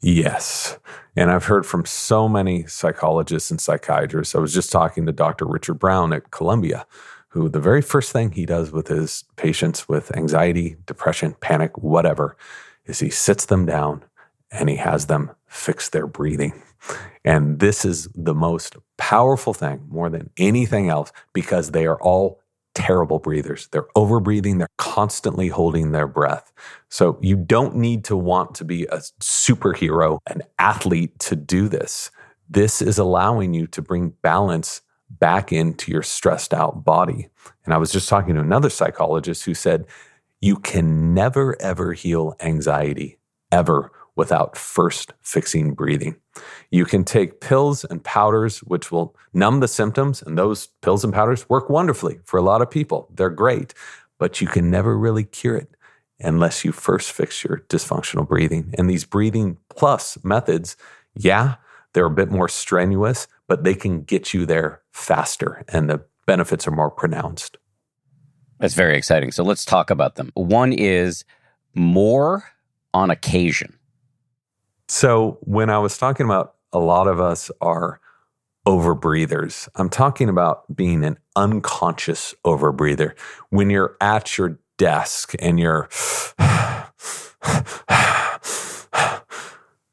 B: Yes. And I've heard from so many psychologists and psychiatrists. I was just talking to Dr. Richard Brown at Columbia, who the very first thing he does with his patients with anxiety, depression, panic, whatever, is he sits them down and he has them fix their breathing. And this is the most powerful thing more than anything else because they are all terrible breathers. They're overbreathing, they're constantly holding their breath. So you don't need to want to be a superhero, an athlete to do this. This is allowing you to bring balance back into your stressed out body. And I was just talking to another psychologist who said, you can never, ever heal anxiety, ever without first fixing breathing. You can take pills and powders, which will numb the symptoms, and those pills and powders work wonderfully for a lot of people. They're great, but you can never really cure it unless you first fix your dysfunctional breathing. And these breathing plus methods, yeah, they're a bit more strenuous, but they can get you there faster and the benefits are more pronounced.
A: That's very exciting. So let's talk about them. One is more on occasion.
B: So, when I was talking about a lot of us are overbreathers, I'm talking about being an unconscious overbreather. When you're at your desk and you're <sighs>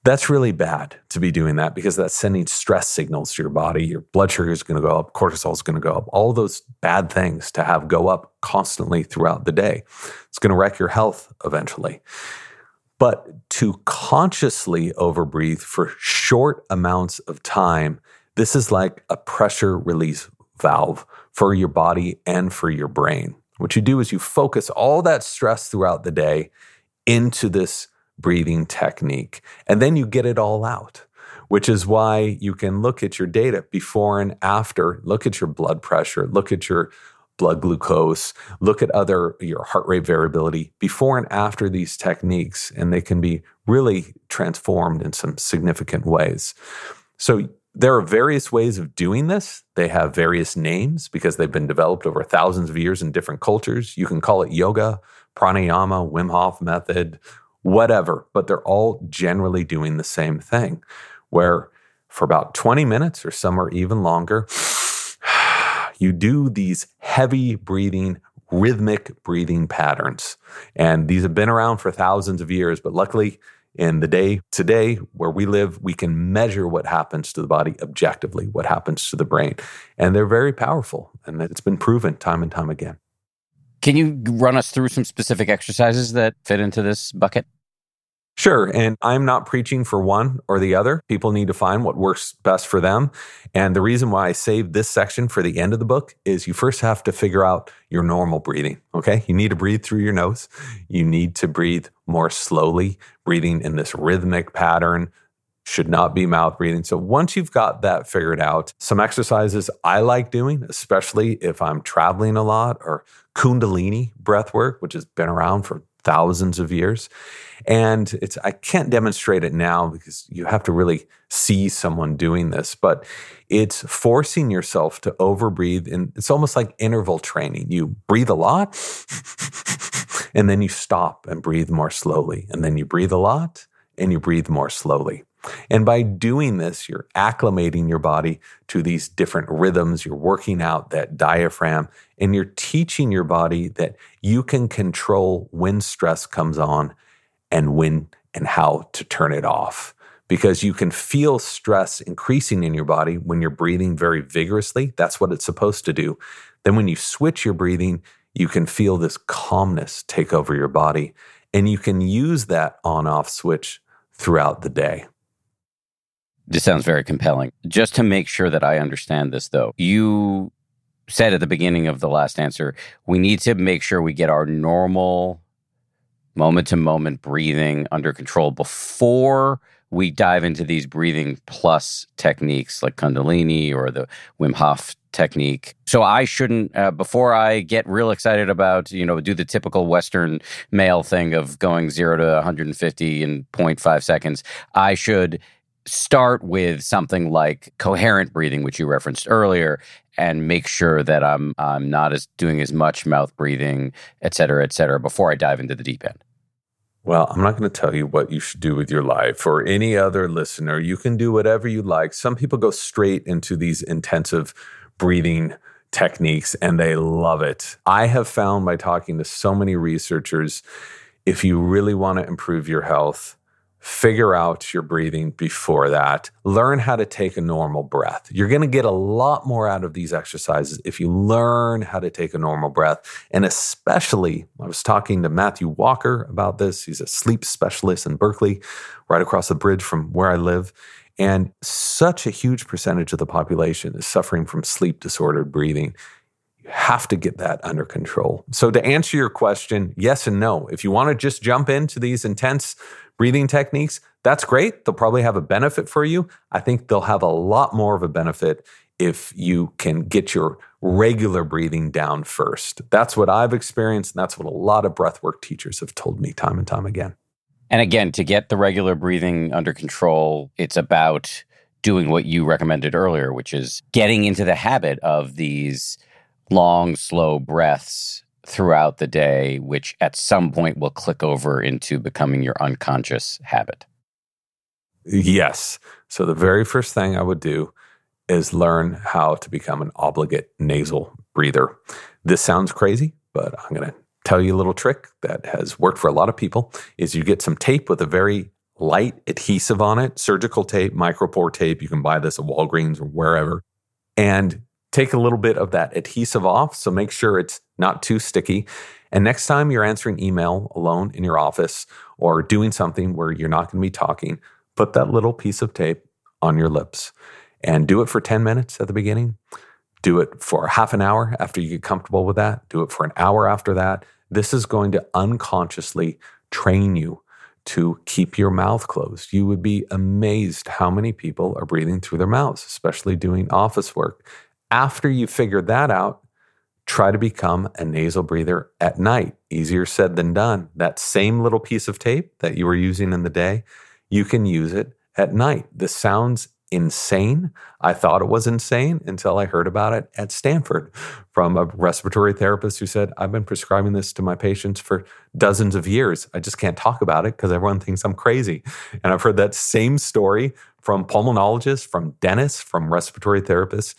B: that's really bad to be doing that because that's sending stress signals to your body. Your blood sugar is going to go up, cortisol is going to go up, all those bad things to have go up constantly throughout the day. It's going to wreck your health eventually. But to consciously overbreathe for short amounts of time, this is like a pressure release valve for your body and for your brain. What you do is you focus all that stress throughout the day into this breathing technique. And then you get it all out, which is why you can look at your data before and after, look at your blood pressure, look at your blood glucose, look at other your heart rate variability before and after these techniques and they can be really transformed in some significant ways. So there are various ways of doing this. They have various names because they've been developed over thousands of years in different cultures. You can call it yoga, pranayama, Wim Hof method, whatever, but they're all generally doing the same thing where for about 20 minutes or somewhere even longer, you do these heavy breathing, rhythmic breathing patterns. And these have been around for thousands of years, but luckily, in the day today where we live, we can measure what happens to the body objectively, what happens to the brain. And they're very powerful. And it's been proven time and time again.
A: Can you run us through some specific exercises that fit into this bucket?
B: Sure. And I'm not preaching for one or the other. People need to find what works best for them. And the reason why I saved this section for the end of the book is you first have to figure out your normal breathing. Okay. You need to breathe through your nose. You need to breathe more slowly, breathing in this rhythmic pattern. Should not be mouth breathing. So once you've got that figured out, some exercises I like doing, especially if I'm traveling a lot, or Kundalini breath work, which has been around for thousands of years. And it's I can't demonstrate it now because you have to really see someone doing this, but it's forcing yourself to overbreathe and it's almost like interval training. You breathe a lot <laughs> and then you stop and breathe more slowly. And then you breathe a lot and you breathe more slowly. And by doing this, you're acclimating your body to these different rhythms. You're working out that diaphragm and you're teaching your body that you can control when stress comes on and when and how to turn it off. Because you can feel stress increasing in your body when you're breathing very vigorously. That's what it's supposed to do. Then, when you switch your breathing, you can feel this calmness take over your body. And you can use that on off switch throughout the day.
A: This sounds very compelling. Just to make sure that I understand this, though, you said at the beginning of the last answer, we need to make sure we get our normal moment to moment breathing under control before we dive into these breathing plus techniques like Kundalini or the Wim Hof technique. So I shouldn't, uh, before I get real excited about, you know, do the typical Western male thing of going zero to 150 in 0.5 seconds, I should start with something like coherent breathing, which you referenced earlier, and make sure that I'm I'm not as doing as much mouth breathing, et cetera, et cetera, before I dive into the deep end.
B: Well, I'm not going to tell you what you should do with your life or any other listener. You can do whatever you like. Some people go straight into these intensive breathing techniques and they love it. I have found by talking to so many researchers, if you really want to improve your health, figure out your breathing before that. Learn how to take a normal breath. You're going to get a lot more out of these exercises if you learn how to take a normal breath. And especially, I was talking to Matthew Walker about this. He's a sleep specialist in Berkeley, right across the bridge from where I live. And such a huge percentage of the population is suffering from sleep disordered breathing. You have to get that under control. So, to answer your question, yes and no. If you want to just jump into these intense breathing techniques, that's great. They'll probably have a benefit for you. I think they'll have a lot more of a benefit if you can get your regular breathing down first. That's what I've experienced. And that's what a lot of breathwork teachers have told me time and time again.
A: And again, to get the regular breathing under control, it's about doing what you recommended earlier, which is getting into the habit of these long, slow breaths throughout the day, which at some point will click over into becoming your unconscious habit.
B: Yes. So the very first thing I would do is learn how to become an obligate nasal breather. This sounds crazy, but I'm going to tell you a little trick that has worked for a lot of people is you get some tape with a very light adhesive on it, surgical tape, micropore tape. You can buy this at Walgreens or wherever. And take a little bit of that adhesive off. So make sure it's not too sticky. And next time you're answering email alone in your office or doing something where you're not going to be talking, put that little piece of tape on your lips and do it for 10 minutes at the beginning. Do it for half an hour after you get comfortable with that. Do it for an hour after that. This is going to unconsciously train you to keep your mouth closed. You would be amazed how many people are breathing through their mouths, especially doing office work. After you figure that out, try to become a nasal breather at night. Easier said than done. That same little piece of tape that you were using in the day, you can use it at night. This sounds insane. I thought it was insane until I heard about it at Stanford from a respiratory therapist who said, I've been prescribing this to my patients for dozens of years. I just can't talk about it because everyone thinks I'm crazy. And I've heard that same story from pulmonologists, from dentists, from respiratory therapists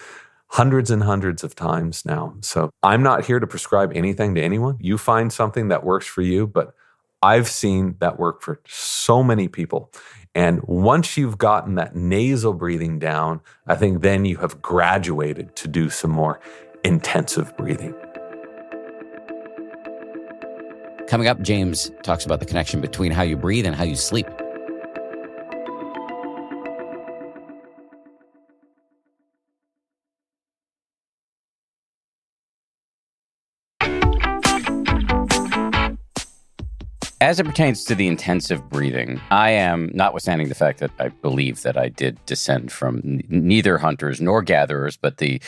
B: hundreds and hundreds of times now. So I'm not here to prescribe anything to anyone. You find something that works for you, but I've seen that work for so many people. And once you've gotten that nasal breathing down, I think then you have graduated to do some more intensive breathing.
A: Coming up, James talks about the connection between how you breathe and how you sleep. As it pertains to the intensive breathing, I am, notwithstanding the fact that I believe that I did descend from n- neither hunters nor gatherers, but the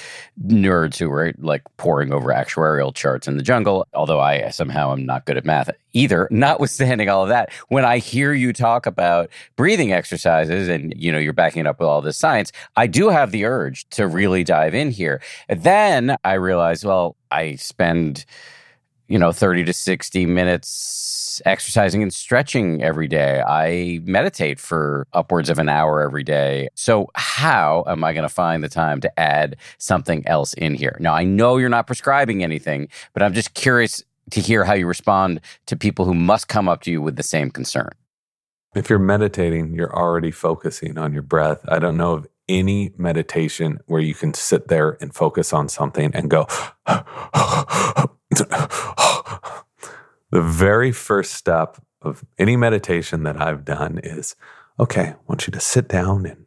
A: nerds who were like poring over actuarial charts in the jungle, although I somehow am not good at math either, <laughs> notwithstanding all of that, when I hear you talk about breathing exercises and, you know, you're backing it up with all this science, I do have the urge to really dive in here. then I realize, well, I spend, you know, 30 to 60 minutes exercising and stretching every day. I meditate for upwards of an hour every day. So, how am I going to find the time to add something else in here? Now, I know you're not prescribing anything, but I'm just curious to hear how you respond to people who must come up to you with the same concern.
B: If you're meditating, you're already focusing on your breath. I don't know of any meditation where you can sit there and focus on something and go, <gasps> <gasps> <gasps> the very first step of any meditation that I've done is okay, I want you to sit down and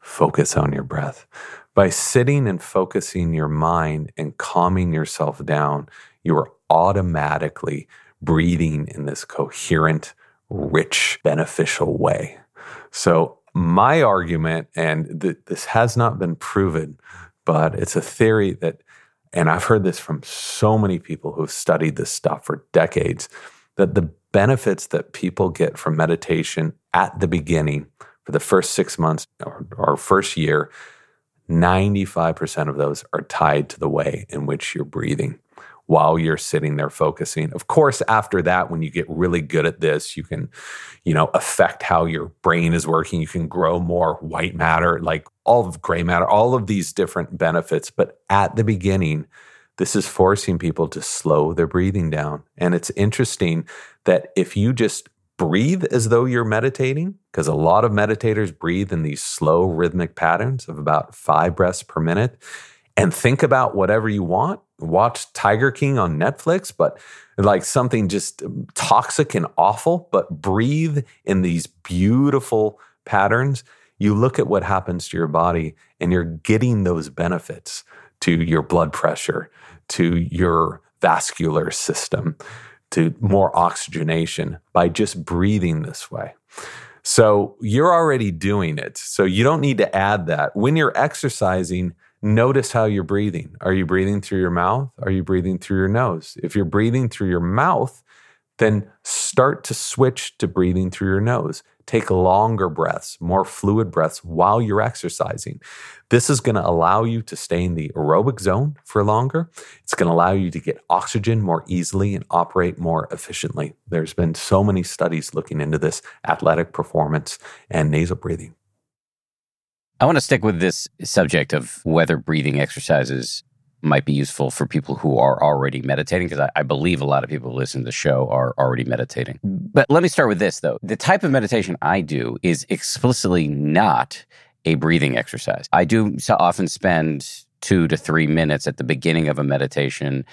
B: focus on your breath. By sitting and focusing your mind and calming yourself down, you are automatically breathing in this coherent, rich, beneficial way. So, my argument, and th- this has not been proven, but it's a theory that and I've heard this from so many people who've studied this stuff for decades that the benefits that people get from meditation at the beginning for the first six months or, or first year, 95% of those are tied to the way in which you're breathing while you're sitting there focusing. Of course, after that, when you get really good at this, you can, you know, affect how your brain is working. You can grow more white matter, like all of gray matter, all of these different benefits. But at the beginning, this is forcing people to slow their breathing down. And it's interesting that if you just breathe as though you're meditating, because a lot of meditators breathe in these slow rhythmic patterns of about five breaths per minute, and think about whatever you want. Watch Tiger King on Netflix, but like something just toxic and awful, but breathe in these beautiful patterns you look at what happens to your body and you're getting those benefits to your blood pressure, to your vascular system, to more oxygenation by just breathing this way. So you're already doing it. So you don't need to add that. When you're exercising, notice how you're breathing. Are you breathing through your mouth? Are you breathing through your nose? If you're breathing through your mouth, then start to switch to breathing through your nose. Take longer breaths, more fluid breaths while you're exercising. This is going to allow you to stay in the aerobic zone for longer. It's going to allow you to get oxygen more easily and operate more efficiently. There's been so many studies looking into this athletic performance and nasal breathing.
A: I want to stick with this subject of whether breathing exercises might be useful for people who are already meditating because I, I, believe a lot of people who listen to the show are already meditating. But let me start with this though. The type of meditation I do is explicitly not a breathing exercise. I do often spend two to three minutes at the beginning of a meditation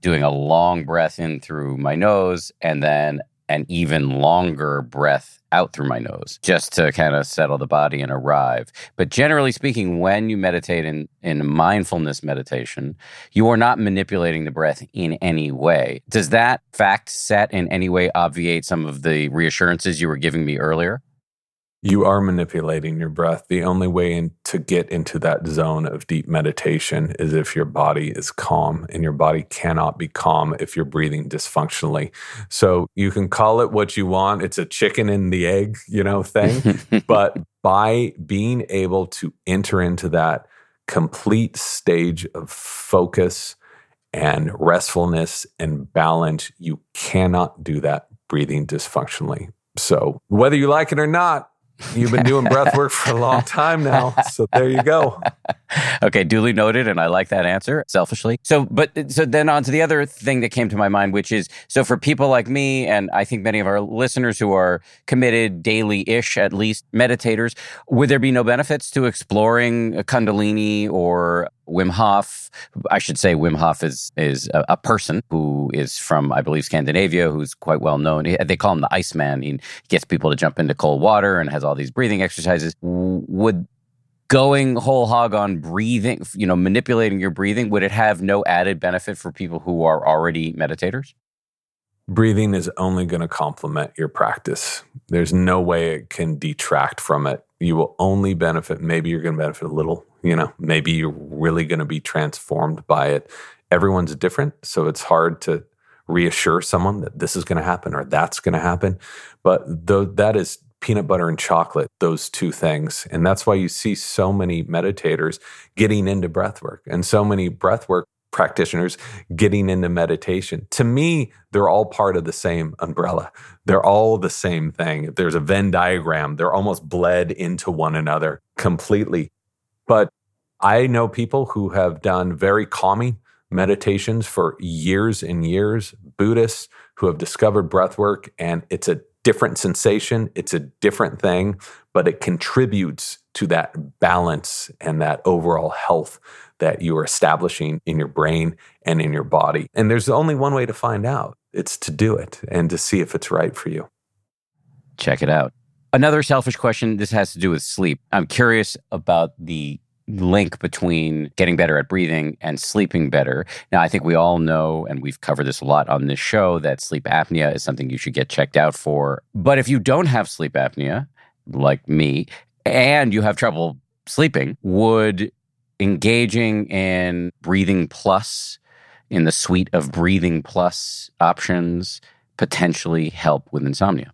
A: doing a long breath in through my nose and then an even longer breath out through my nose just to kind of settle the body and arrive. But generally speaking, when you meditate in, in mindfulness meditation, you are not manipulating the breath in any way. Does that fact set in any way obviate some of the reassurances you were giving me earlier?
B: You are manipulating your breath. The only way in, to get into that zone of deep meditation is if your body is calm, and your body cannot be calm if you're breathing dysfunctionally. So you can call it what you want. It's a chicken and the egg, you know, thing. <laughs> but by being able to enter into that complete stage of focus and restfulness and balance, you cannot do that breathing dysfunctionally. So, whether you like it or not, You've been doing breath work for a long time now. So there you go. <laughs> <laughs>
A: okay, duly noted. And I like that answer selfishly. So, but so then on to the other thing that came to my mind, which is so for people like me, and I think many of our listeners who are committed daily ish, at least meditators, would there be no benefits to exploring Kundalini or Wim Hof. I should say Wim Hof is is a, a, person who is from, I believe, Scandinavia, who's quite well known. They call him the Iceman. He gets people to jump into cold water and has all these breathing exercises. Would going whole hog on breathing, you know, manipulating your breathing, would it have no added benefit for people who are already meditators?
B: Breathing is only going to complement your practice. There's no way it can detract from it. You will only benefit, maybe you're going to benefit a little you know, maybe you're really going to be transformed by it. Everyone's different, so it's hard to reassure someone that this is going to happen or that's going to happen. But though that is peanut butter and chocolate, those two things. And that's why you see so many meditators getting into breath work and so many breath work practitioners getting into meditation. To me, they're all part of the same umbrella. They're all the same thing. There's a Venn diagram, they're almost bled into one another completely. But I know people who have done very calming meditations for years and years, Buddhists who have discovered breath work, and it's a different sensation, it's a different thing, but it contributes to that balance and that overall health that you are establishing in your brain and in your body. And there's only one way to find out it's to do it and to see if it's right for you.
A: Check it out. Another selfish question this has to do with sleep. I'm curious about the link between getting better at breathing and sleeping better. Now, I think we all know, and we've covered this a lot on this show, that sleep apnea is something you should get checked out for. But if you don't have sleep apnea, like me, and you have trouble sleeping, would engaging in breathing plus in the suite of breathing plus options potentially help with insomnia?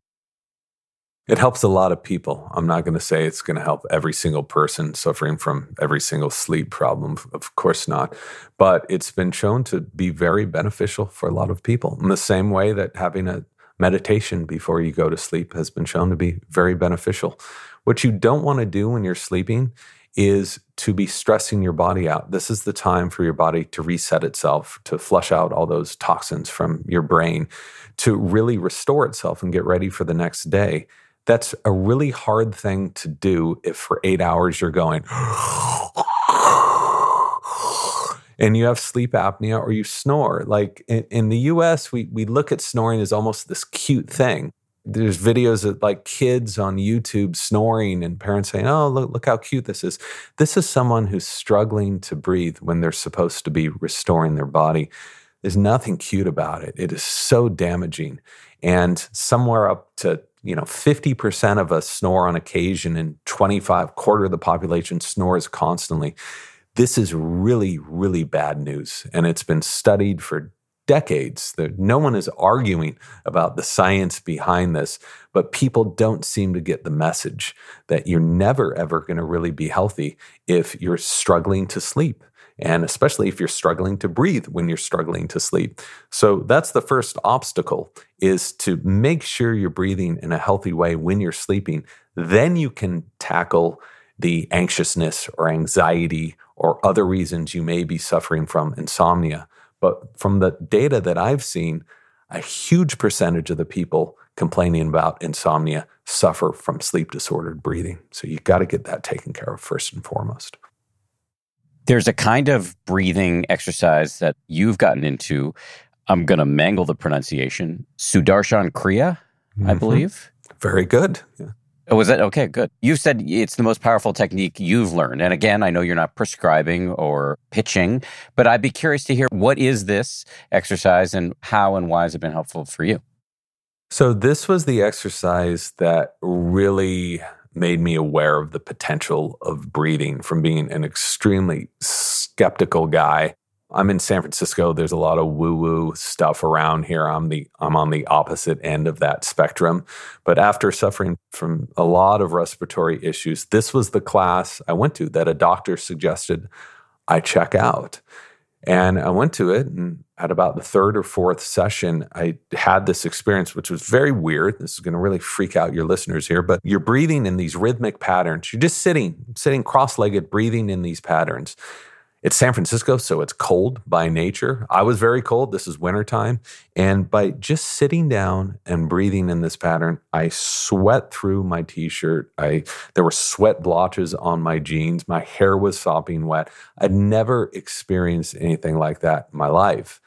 B: It helps a lot of people. I'm not going to say it's going to help every single person suffering from every single sleep problem. Of course not. But it's been shown to be very beneficial for a lot of people in the same way that having a meditation before you go to sleep has been shown to be very beneficial. What you don't want to do when you're sleeping is to be stressing your body out. This is the time for your body to reset itself, to flush out all those toxins from your brain, to really restore itself and get ready for the next day. That's a really hard thing to do if for eight hours you're going, <gasps> and you have sleep apnea or you snore. Like in, in, the US, we, we look at snoring as almost this cute thing. There's videos of like kids on YouTube snoring and parents saying, Oh, look, look how cute this is. This is someone who's struggling to breathe when they're supposed to be restoring their body. There's nothing cute about it. It is so damaging. And somewhere up to you know 50% of us snore on occasion and 25 quarter of the population snores constantly this is really really bad news and it's been studied for decades. No one is arguing about the science behind this, but people don't seem to get the message that you're never, ever going to really be healthy if you're struggling to sleep. And especially if you're struggling to breathe when you're struggling to sleep. So that's the first obstacle is to make sure you're breathing in a healthy way when you're sleeping. Then you can tackle the anxiousness or anxiety or other reasons you may be suffering from insomnia. But from the data that I've seen, a huge percentage of the people complaining about insomnia suffer from sleep disordered breathing. So you've got to get that taken care of first and foremost.
A: There's a kind of breathing exercise that you've gotten into. I'm going to mangle the pronunciation. Sudarshan Kriya, mm-hmm. I believe.
B: Very good. Yeah.
A: Oh, was that okay? Good. You said it's the most powerful technique you've learned. And again, I know you're not prescribing or pitching, but I'd be curious to hear what is this exercise and how and why has it been helpful for you?
B: So, this was the exercise that really made me aware of the potential of breathing from being an extremely skeptical guy I'm in San Francisco. There's a lot of woo-woo stuff around here. I'm the I'm on the opposite end of that spectrum. But after suffering from a lot of respiratory issues, this was the class I went to that a doctor suggested I check out. And I went to it and at about the third or fourth session, I had this experience, which was very weird. This is going to really freak out your listeners here, but you're breathing in these rhythmic patterns. You're just sitting, sitting cross legged, breathing in these patterns. It's San Francisco, so it's cold by nature. I was very cold. This is wintertime. And by just sitting down and breathing in this pattern, I sweat through my t-shirt. I there were sweat blotches on my jeans. My hair was sopping wet. I'd never experienced anything like that in my life.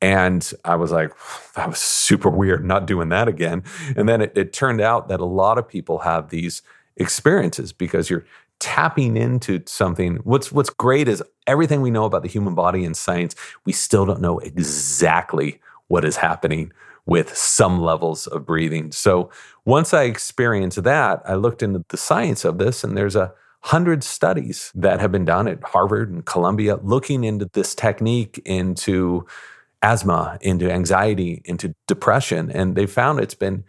B: And I was like, that was super weird, not doing that again. And then it, it turned out that a lot of people have these experiences because you're tapping into something. What's what's great is everything we know about the human body and science, we still don't know exactly what is happening with some levels of breathing. So once I experienced that, I looked into the science of this, and there's a hundred studies that have been done at Harvard and Columbia looking into this technique into asthma, into anxiety, into depression, and they found it's been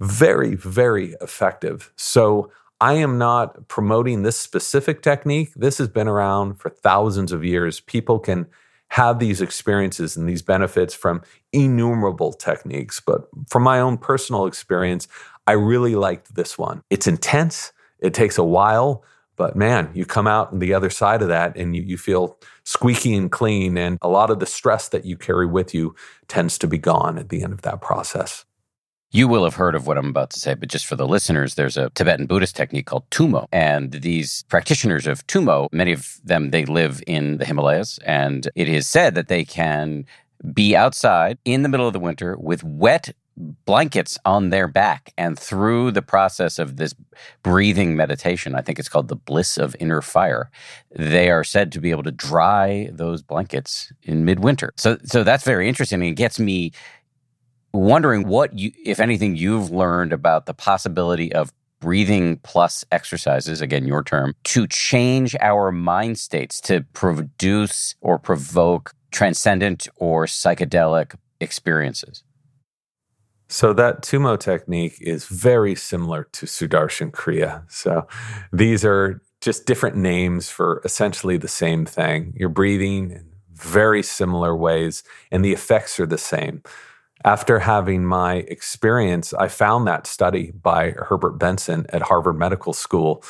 B: very, very effective. So I am not promoting this specific technique. This has been around for thousands of years. People can have these experiences and these benefits from innumerable techniques. But from my own personal experience, I really liked this one. It's intense, it takes a while, but man, you come out on the other side of that and you, you feel squeaky and clean. And a lot of the stress that you carry with you tends to be gone at the end of that process.
A: You will have heard of what I'm about to say, but just for the listeners, there's a Tibetan Buddhist technique called Tummo. And these practitioners of Tummo, many of them, they live in the Himalayas. And it is said that they can be outside in the middle of the winter with wet blankets on their back. And through the process of this breathing meditation, I think it's called the bliss of inner fire, they are said to be able to dry those blankets in midwinter. So, so that's very interesting. It gets me wondering what you, if anything, you've learned about the possibility of breathing plus exercises, again, your term, to change our mind states to produce or provoke transcendent or psychedelic experiences.
B: So that Tummo technique is very similar to Sudarshan Kriya. So these are just different names for essentially the same thing. You're breathing in very similar ways, and the effects are the same after having my experience, I found that study by Herbert Benson at Harvard Medical School,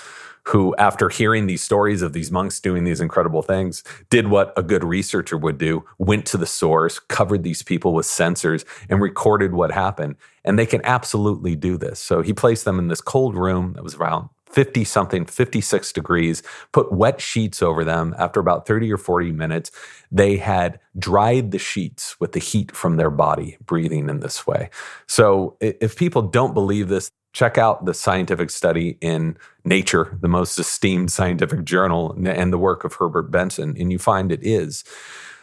B: who, after hearing these stories of these monks doing these incredible things, did what a good researcher would do went to the source, covered these people with sensors, and recorded what happened. And they can absolutely do this. So he placed them in this cold room that was around 50 something, 56 degrees, put wet sheets over them. After about 30 or 40 minutes, they had dried the sheets with the heat from their body, breathing in this way. So if people don't believe this, check out the scientific study in Nature, the most esteemed scientific journal, and the work of Herbert Benson, and you find it is.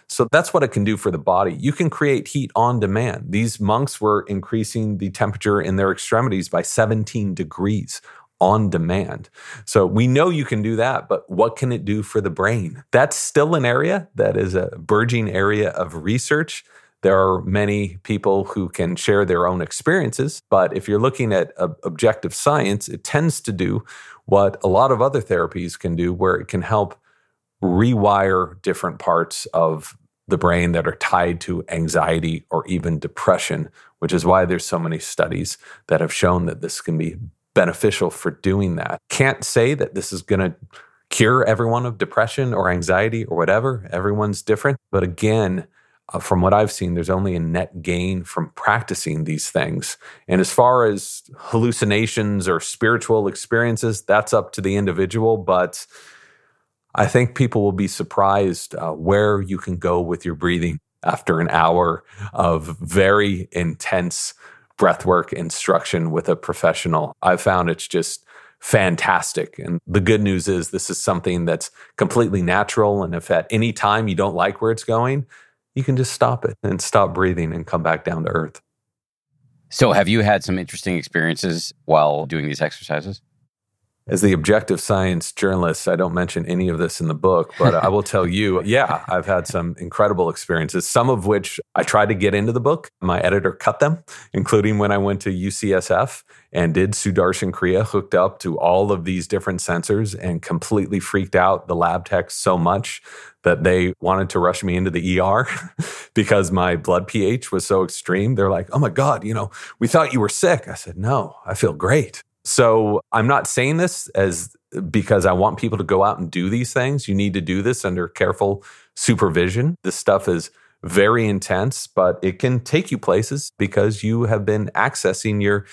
B: So that's what it can do for the body. You can create heat on demand. These monks were increasing the temperature in their extremities by 17 degrees on demand. So we know you can do that, but what can it do for the brain? That's still an area that is a burgeoning area of research There are many people who can share their own experiences, but if you're looking at objective science, it tends to do what a lot of other therapies can do, where it can help rewire different parts of the brain that are tied to anxiety or even depression, which is why there's so many studies that have shown that this can be beneficial for doing that. Can't say that this is going to cure everyone of depression or anxiety or whatever. Everyone's different. But again, uh, from what I've seen, there's only a net gain from practicing these things. And as far as hallucinations or spiritual experiences, that's up to the individual. But I think people will be surprised uh, where you can go with your breathing after an hour of very intense breathwork instruction with a professional. I've found it's just fantastic. And the good news is this is something that's completely natural. And if at any time you don't like where it's going, you can just stop it and stop breathing and come back down to earth.
A: So, have you had some interesting experiences while doing these exercises?
B: As the objective science journalist, I don't mention any of this in the book, but I will tell you, <laughs> yeah, I've had some incredible experiences, some of which I tried to get into the book. My editor cut them, including when I went to UCSF and did Sudarshan Kriya hooked up to all of these different sensors and completely freaked out the lab techs so much that they wanted to rush me into the ER <laughs> because my blood pH was so extreme. They're like, oh my God, you know, we thought you were sick. I said, no, I feel great. So I'm not saying this as because I want people to go out and do these things. You need to do this under careful supervision. This stuff is very intense, but it can take you places because you have been accessing your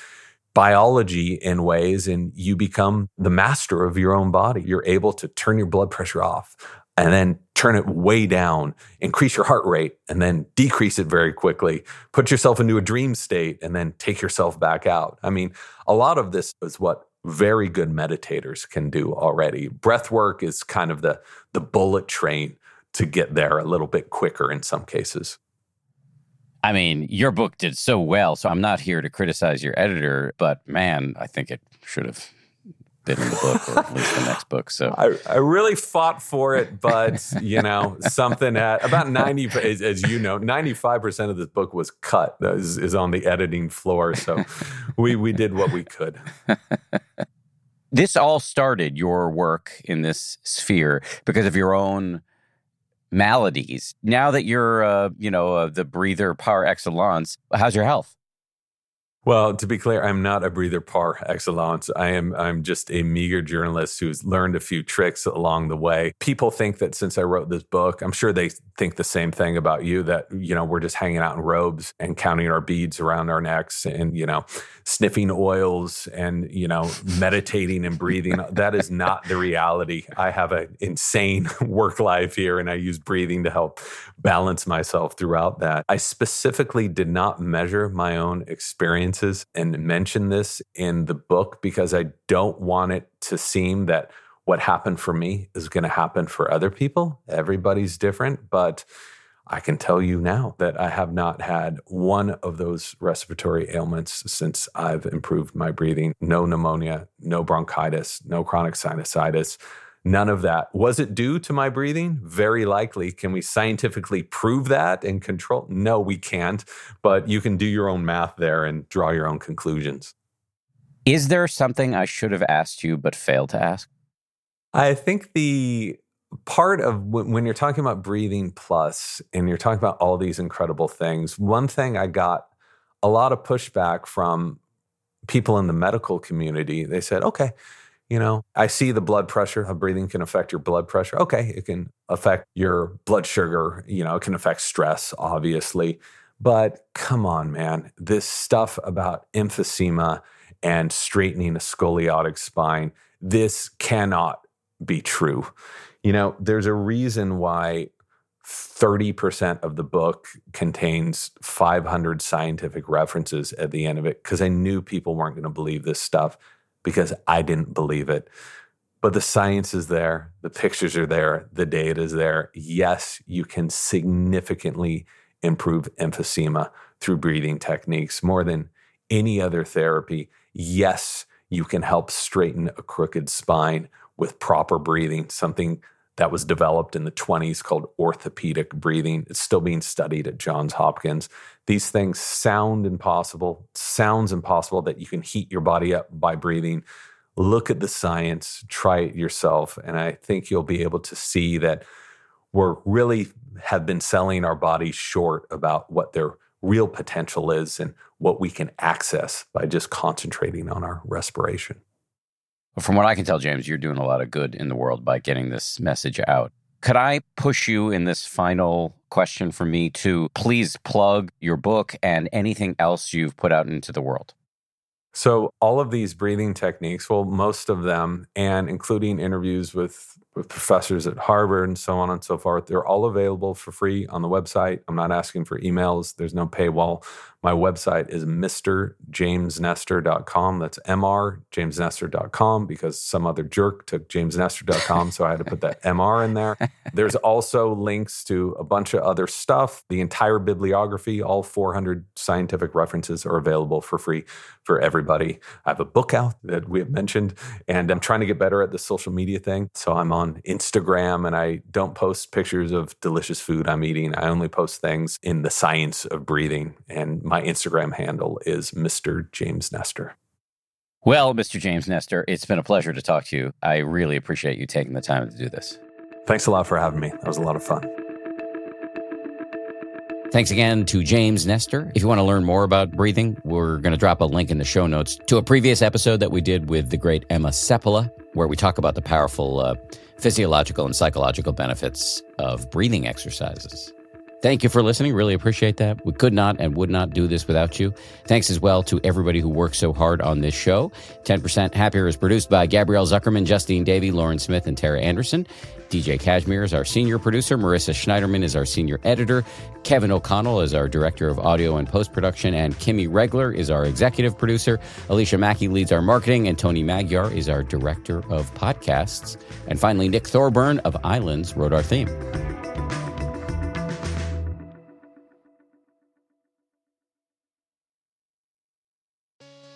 B: biology in ways and you become the master of your own body. You're able to turn your blood pressure off and then turn it way down, increase your heart rate, and then decrease it very quickly. Put yourself into a dream state and then take yourself back out. I mean, a lot of this is what very good meditators can do already. Breath work is kind of the, the bullet train to get there a little bit quicker in some cases.
A: I mean, your book did so well, so I'm not here to criticize your editor, but man, I think it should have been in the book or at least the next book. So
B: I, I really fought for it, but you know, something at about 90, as, as you know, 95% of this book was cut is, is on the editing floor. So we, we did what we could.
A: this all started your work in this sphere because of your own maladies. Now that you're, uh, you know, uh, the breather par excellence, how's your health?
B: Well, to be clear, I'm not a breather par excellence. I am I'm just a meager journalist who's learned a few tricks along the way. People think that since I wrote this book, I'm sure they think the same thing about you that you know, we're just hanging out in robes and counting our beads around our necks and you know, sniffing oils and you know, meditating and breathing. that is not the reality. I have an insane <laughs> work life here and I use breathing to help balance myself throughout that. I specifically did not measure my own experience and mention this in the book because I don't want it to seem that what happened for me is going to happen for other people. Everybody's different, but I can tell you now that I have not had one of those respiratory ailments since I've improved my breathing. No pneumonia, no bronchitis, no chronic sinusitis. None of that. Was it due to my breathing? Very likely. Can we scientifically prove that and control? No, we can't. But you can do your own math there and draw your own conclusions.
A: Is there something I should have asked you but failed to ask?
B: I think the part of when you're talking about breathing plus and you're talking about all these incredible things, one thing I got a lot of pushback from people in the medical community. They said, okay, you know, I see the blood pressure, how breathing can affect your blood pressure. Okay, it can affect your blood sugar, you know, it can affect stress, obviously. But come on, man, this stuff about emphysema and straightening a scoliotic spine, this cannot be true. You know, there's a reason why 30% of the book contains 500 scientific references at the end of it because I knew people weren't going to believe this stuff because I didn't believe it. But the science is there, the pictures are there, the data is there. Yes, you can significantly improve emphysema through breathing techniques more than any other therapy. Yes, you can help straighten a crooked spine with proper breathing, something that was developed in the 20s called orthopedic breathing. It's still being studied at Johns Hopkins. These things sound impossible, sounds impossible that you can heat your body up by breathing. Look at the science, try it yourself, and I think you'll be able to see that we're really have been selling our bodies short about what their real potential is and what we can access by just concentrating on our respiration.
A: From what I can tell, James, you're doing a lot of good in the world by getting this message out. Could I push you in this final question for me to please plug your book and anything else you've put out into the world?
B: So, all of these breathing techniques, well, most of them, and including interviews with with professors at Harvard and so on and so forth. They're all available for free on the website. I'm not asking for emails, there's no paywall. My website is mrjamesnestor.com. That's mrjamesnestor.com because some other jerk took jamesnestor.com. So I had to put that MR in there. <laughs> There's also links to a bunch of other stuff. The entire bibliography, all 400 scientific references are available for free for everybody. I have a book out that we have mentioned, and I'm trying to get better at the social media thing. So I'm on Instagram and I don't post pictures of delicious food I'm eating. I only post things in the science of breathing. And my Instagram handle is Mr. James Nestor.
A: Well, Mr. James Nestor, it's been a pleasure to talk to you. I really appreciate you taking the time to do this.
B: Thanks a lot for having me. That was a lot of fun.
A: Thanks again to James Nestor. If you want to learn more about breathing, we're going to drop a link in the show notes to a previous episode that we did with the great Emma Seppala, where we talk about the powerful uh, physiological and psychological benefits of breathing exercises. Thank you for listening. Really appreciate that. We could not and would not do this without you. Thanks as well to everybody who works so hard on this show. 10% Happier is produced by Gabrielle Zuckerman, Justine Davey, Lauren Smith, and Tara Anderson. DJ Cashmere is our senior producer. Marissa Schneiderman is our senior editor. Kevin O'Connell is our director of audio and post production. And Kimmy Regler is our executive producer. Alicia Mackey leads our marketing. And Tony Magyar is our director of podcasts. And finally, Nick Thorburn of Islands wrote our theme.